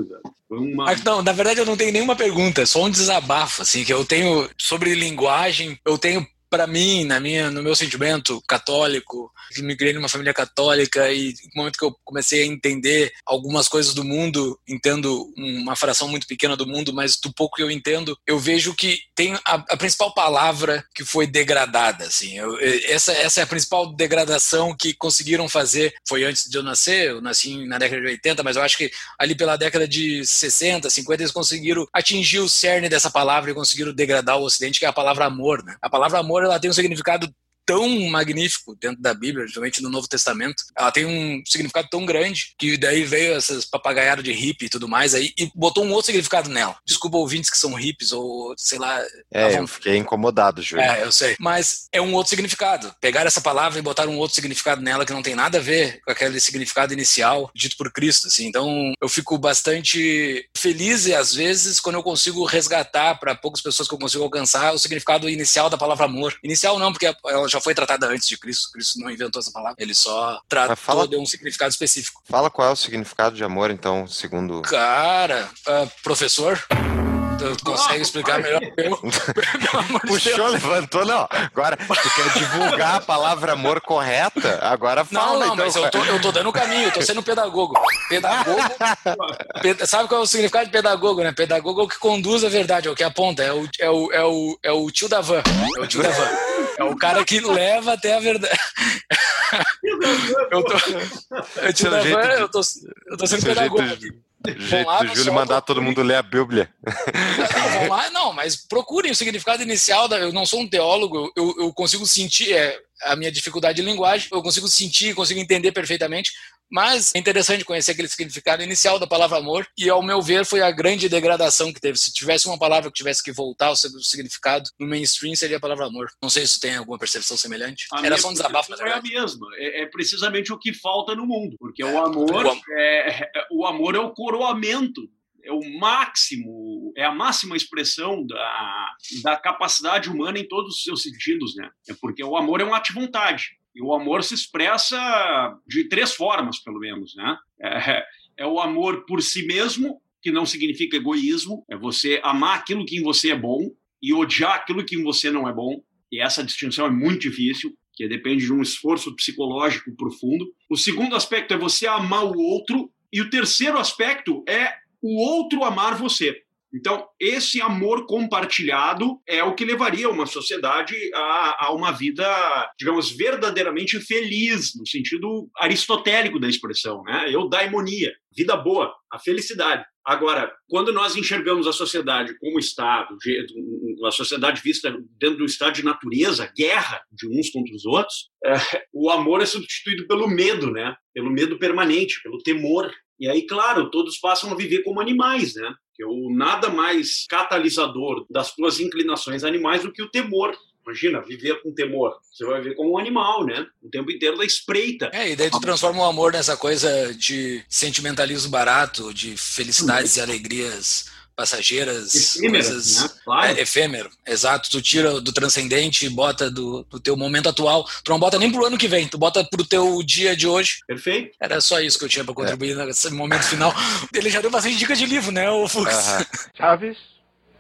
uma... Não, na verdade eu não tenho nenhuma pergunta, é só um desabafo, assim, que eu tenho sobre linguagem, eu tenho para mim, na minha, no meu sentimento católico, que me criei numa família católica e no momento que eu comecei a entender algumas coisas do mundo, entendo uma fração muito pequena do mundo, mas do pouco que eu entendo, eu vejo que tem a, a principal palavra que foi degradada, assim. Eu, essa, essa é a principal degradação que conseguiram fazer. Foi antes de eu nascer, eu nasci na década de 80, mas eu acho que ali pela década de 60, 50 eles conseguiram atingir o cerne dessa palavra e conseguiram degradar o Ocidente, que é a palavra amor, né? A palavra amor ela tem um significado tão magnífico dentro da Bíblia, principalmente no Novo Testamento. Ela tem um significado tão grande que daí veio essas papagaiadas de hippie e tudo mais aí e botou um outro significado nela. Desculpa ouvintes que são hippies ou sei lá. É, eu fiquei incomodado, Júlio. É, eu sei. Mas é um outro significado. Pegar essa palavra e botar um outro significado nela que não tem nada a ver com aquele significado inicial dito por Cristo, assim. Então, eu fico bastante feliz e às vezes quando eu consigo resgatar para poucas pessoas que eu consigo alcançar o significado inicial da palavra amor. Inicial não, porque ela já já foi tratada antes de Cristo. Cristo não inventou essa palavra. Ele só tratou, fala, deu um significado específico. Fala qual é o significado de amor, então, segundo. Cara, uh, professor. Tu consegue explicar melhor que eu? Puxou, levantou, não. Agora, tu quer divulgar a palavra amor correta? Agora fala. Não, não, então. mas eu tô, eu tô dando o caminho, eu tô sendo pedagogo. Pedagogo. sabe qual é o significado de pedagogo, né? Pedagogo é o que conduz a verdade, é o que aponta, é o, é o, é o, é o tio da van. É o tio da van. É o cara que leva até a verdade. eu tô. Eu, tio da van, eu tô, eu tô sendo pedagogo aqui. Jeito lá, do Júlio mandar todo mundo ler a Bíblia. Não, lá, não, mas procurem o significado inicial. Da, eu não sou um teólogo, eu, eu consigo sentir é, a minha dificuldade de linguagem, eu consigo sentir, consigo entender perfeitamente mas é interessante conhecer aquele significado inicial da palavra amor, e ao meu ver foi a grande degradação que teve. Se tivesse uma palavra que tivesse que voltar ao seu significado no mainstream, seria a palavra amor. Não sei se tem alguma percepção semelhante. A Era só um desabafo, É a mesma. É, é, precisamente o que falta no mundo, porque o amor, o, am é, é, o amor é o coroamento é o máximo, é a máxima expressão da, da capacidade humana em todos os seus sentidos, né? É porque o amor é um arte-vontade. E o amor se expressa de três formas, pelo menos, né? É, é o amor por si mesmo, que não significa egoísmo, é você amar aquilo que em você é bom e odiar aquilo que em você não é bom. E essa distinção é muito difícil, que depende de um esforço psicológico profundo. O segundo aspecto é você amar o outro e o terceiro aspecto é o outro amar você. Então, esse amor compartilhado é o que levaria uma sociedade a, a, uma vida, digamos, verdadeiramente feliz, no sentido aristotélico da expressão, né? Eudaimonia, vida boa, a felicidade. Agora, quando nós enxergamos a sociedade como Estado, a sociedade vista dentro do estado de natureza, guerra de uns contra os outros, é, o amor é substituído pelo medo, né? Pelo medo permanente, pelo temor. E aí, claro, todos passam a viver como animais, né? que é o nada mais catalisador das tuas inclinações animais do que o temor. Imagina, viver com temor. Você vai viver como um animal, né? O tempo inteiro da espreita. É, e daí tu transforma o amor nessa coisa de sentimentalismo barato, de felicidades e alegrias passageiras, Efêmero, coisas né? claro. é, efêmero, exato. Tu tira do transcendente e bota do, do teu momento atual. Tu não bota nem pro ano que vem, tu bota pro teu dia de hoje. Perfeito. Era só isso que eu tinha para contribuir é. nesse momento final. Ele já deu bastante dicas de livro, né, o Fux? Uh -huh. Chaves,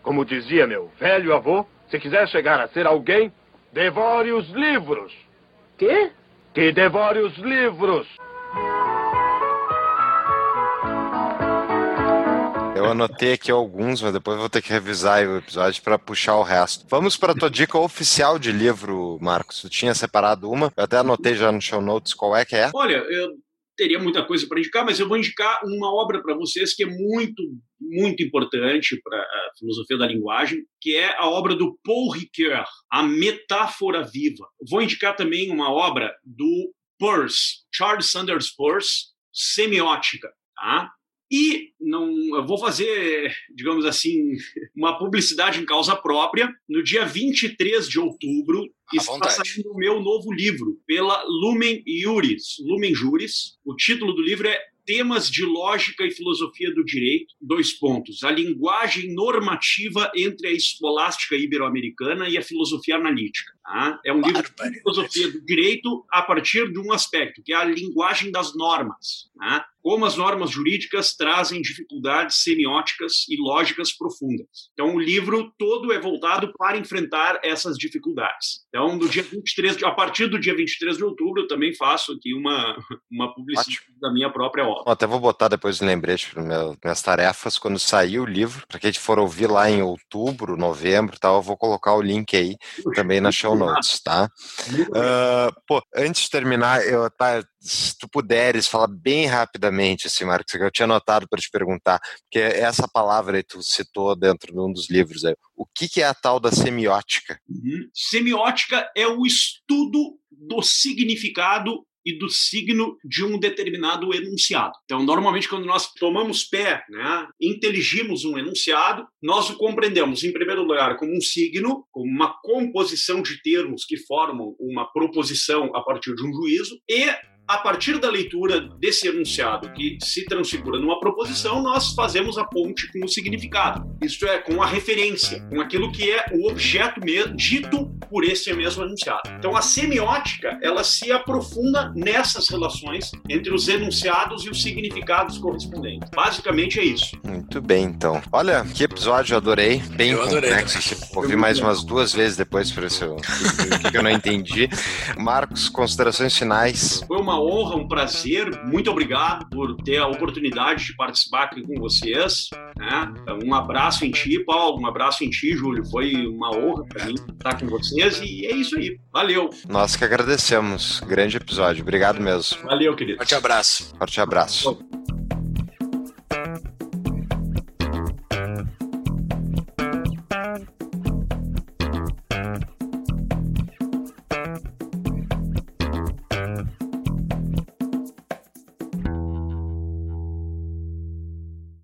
como dizia meu velho avô, se quiser chegar a ser alguém, devore os livros. Quê? Que devore os livros. Eu anotei aqui alguns, mas depois vou ter que revisar o episódio para puxar o resto. Vamos para a tua dica oficial de livro, Marcos. Tu tinha separado uma, eu até anotei já no show notes qual é que é. Olha, eu teria muita coisa para indicar, mas eu vou indicar uma obra para vocês que é muito, muito importante para a filosofia da linguagem, que é a obra do Paul Ricoeur, A Metáfora Viva. Vou indicar também uma obra do Peirce, Charles Sanders Peirce, Semiótica. Tá? E não, eu vou fazer, digamos assim, uma publicidade em causa própria. No dia 23 de outubro À está vontade. saindo o meu novo livro pela Lumen Juris. Lumen Juris. O título do livro é Temas de Lógica e Filosofia do Direito. Dois pontos. A linguagem normativa entre a escolástica ibero-americana e a filosofia analítica. tá? É um livro de filosofia do direito a partir de um aspecto, que é a linguagem das normas. né? Como as normas jurídicas trazem dificuldades semióticas e lógicas profundas. Então, o livro todo é voltado para enfrentar essas dificuldades. Então, no dia 23, de- a partir do dia 23 de outubro, eu também faço aqui uma, uma publicidade da minha própria obra. Bom, até vou botar depois um lembrete para minhas tarefas quando sair o livro. Para quem for ouvir lá em outubro, novembro e tal, eu vou colocar o link aí também na show notes, tá? Ah, pô, antes de terminar, eu tá, se tu puderes falar bem rapidamente, assim, Marcos, que eu tinha anotado para te perguntar, porque essa palavra aí tu citou dentro de um dos livros aí. O que, que é a tal da semiótica? Uhum. Semiótica é o estudo do significado e do signo de um determinado enunciado. Então, normalmente, quando nós tomamos pé, né, inteligimos um enunciado, nós o compreendemos, em primeiro lugar, como um signo, como uma composição de termos que formam uma proposição a partir de um juízo, e a partir da leitura desse enunciado que se transfigura numa proposição, nós fazemos a ponte com o significado. Isto é, com a referência, com aquilo que é o objeto me- dito por esse mesmo enunciado. Então, a semiótica, ela se aprofunda nessas relações entre os enunciados e os significados correspondentes. Basicamente é isso. Muito bem, então. Olha, que episódio eu adorei. Bem Eu adorei complexo. Ouvi mais umas duas vezes depois para ver se eu, o que eu não entendi. Marcos, considerações finais. Foi uma honra, um prazer. Muito obrigado por ter a oportunidade de participar aqui com vocês. né? Um abraço em ti, Paulo. Um abraço em ti, Júlio. Foi uma honra para mim estar com vocês. E é isso aí. Valeu. Nós que agradecemos. Grande episódio. Obrigado mesmo. Valeu, querido. Forte abraço. Forte abraço.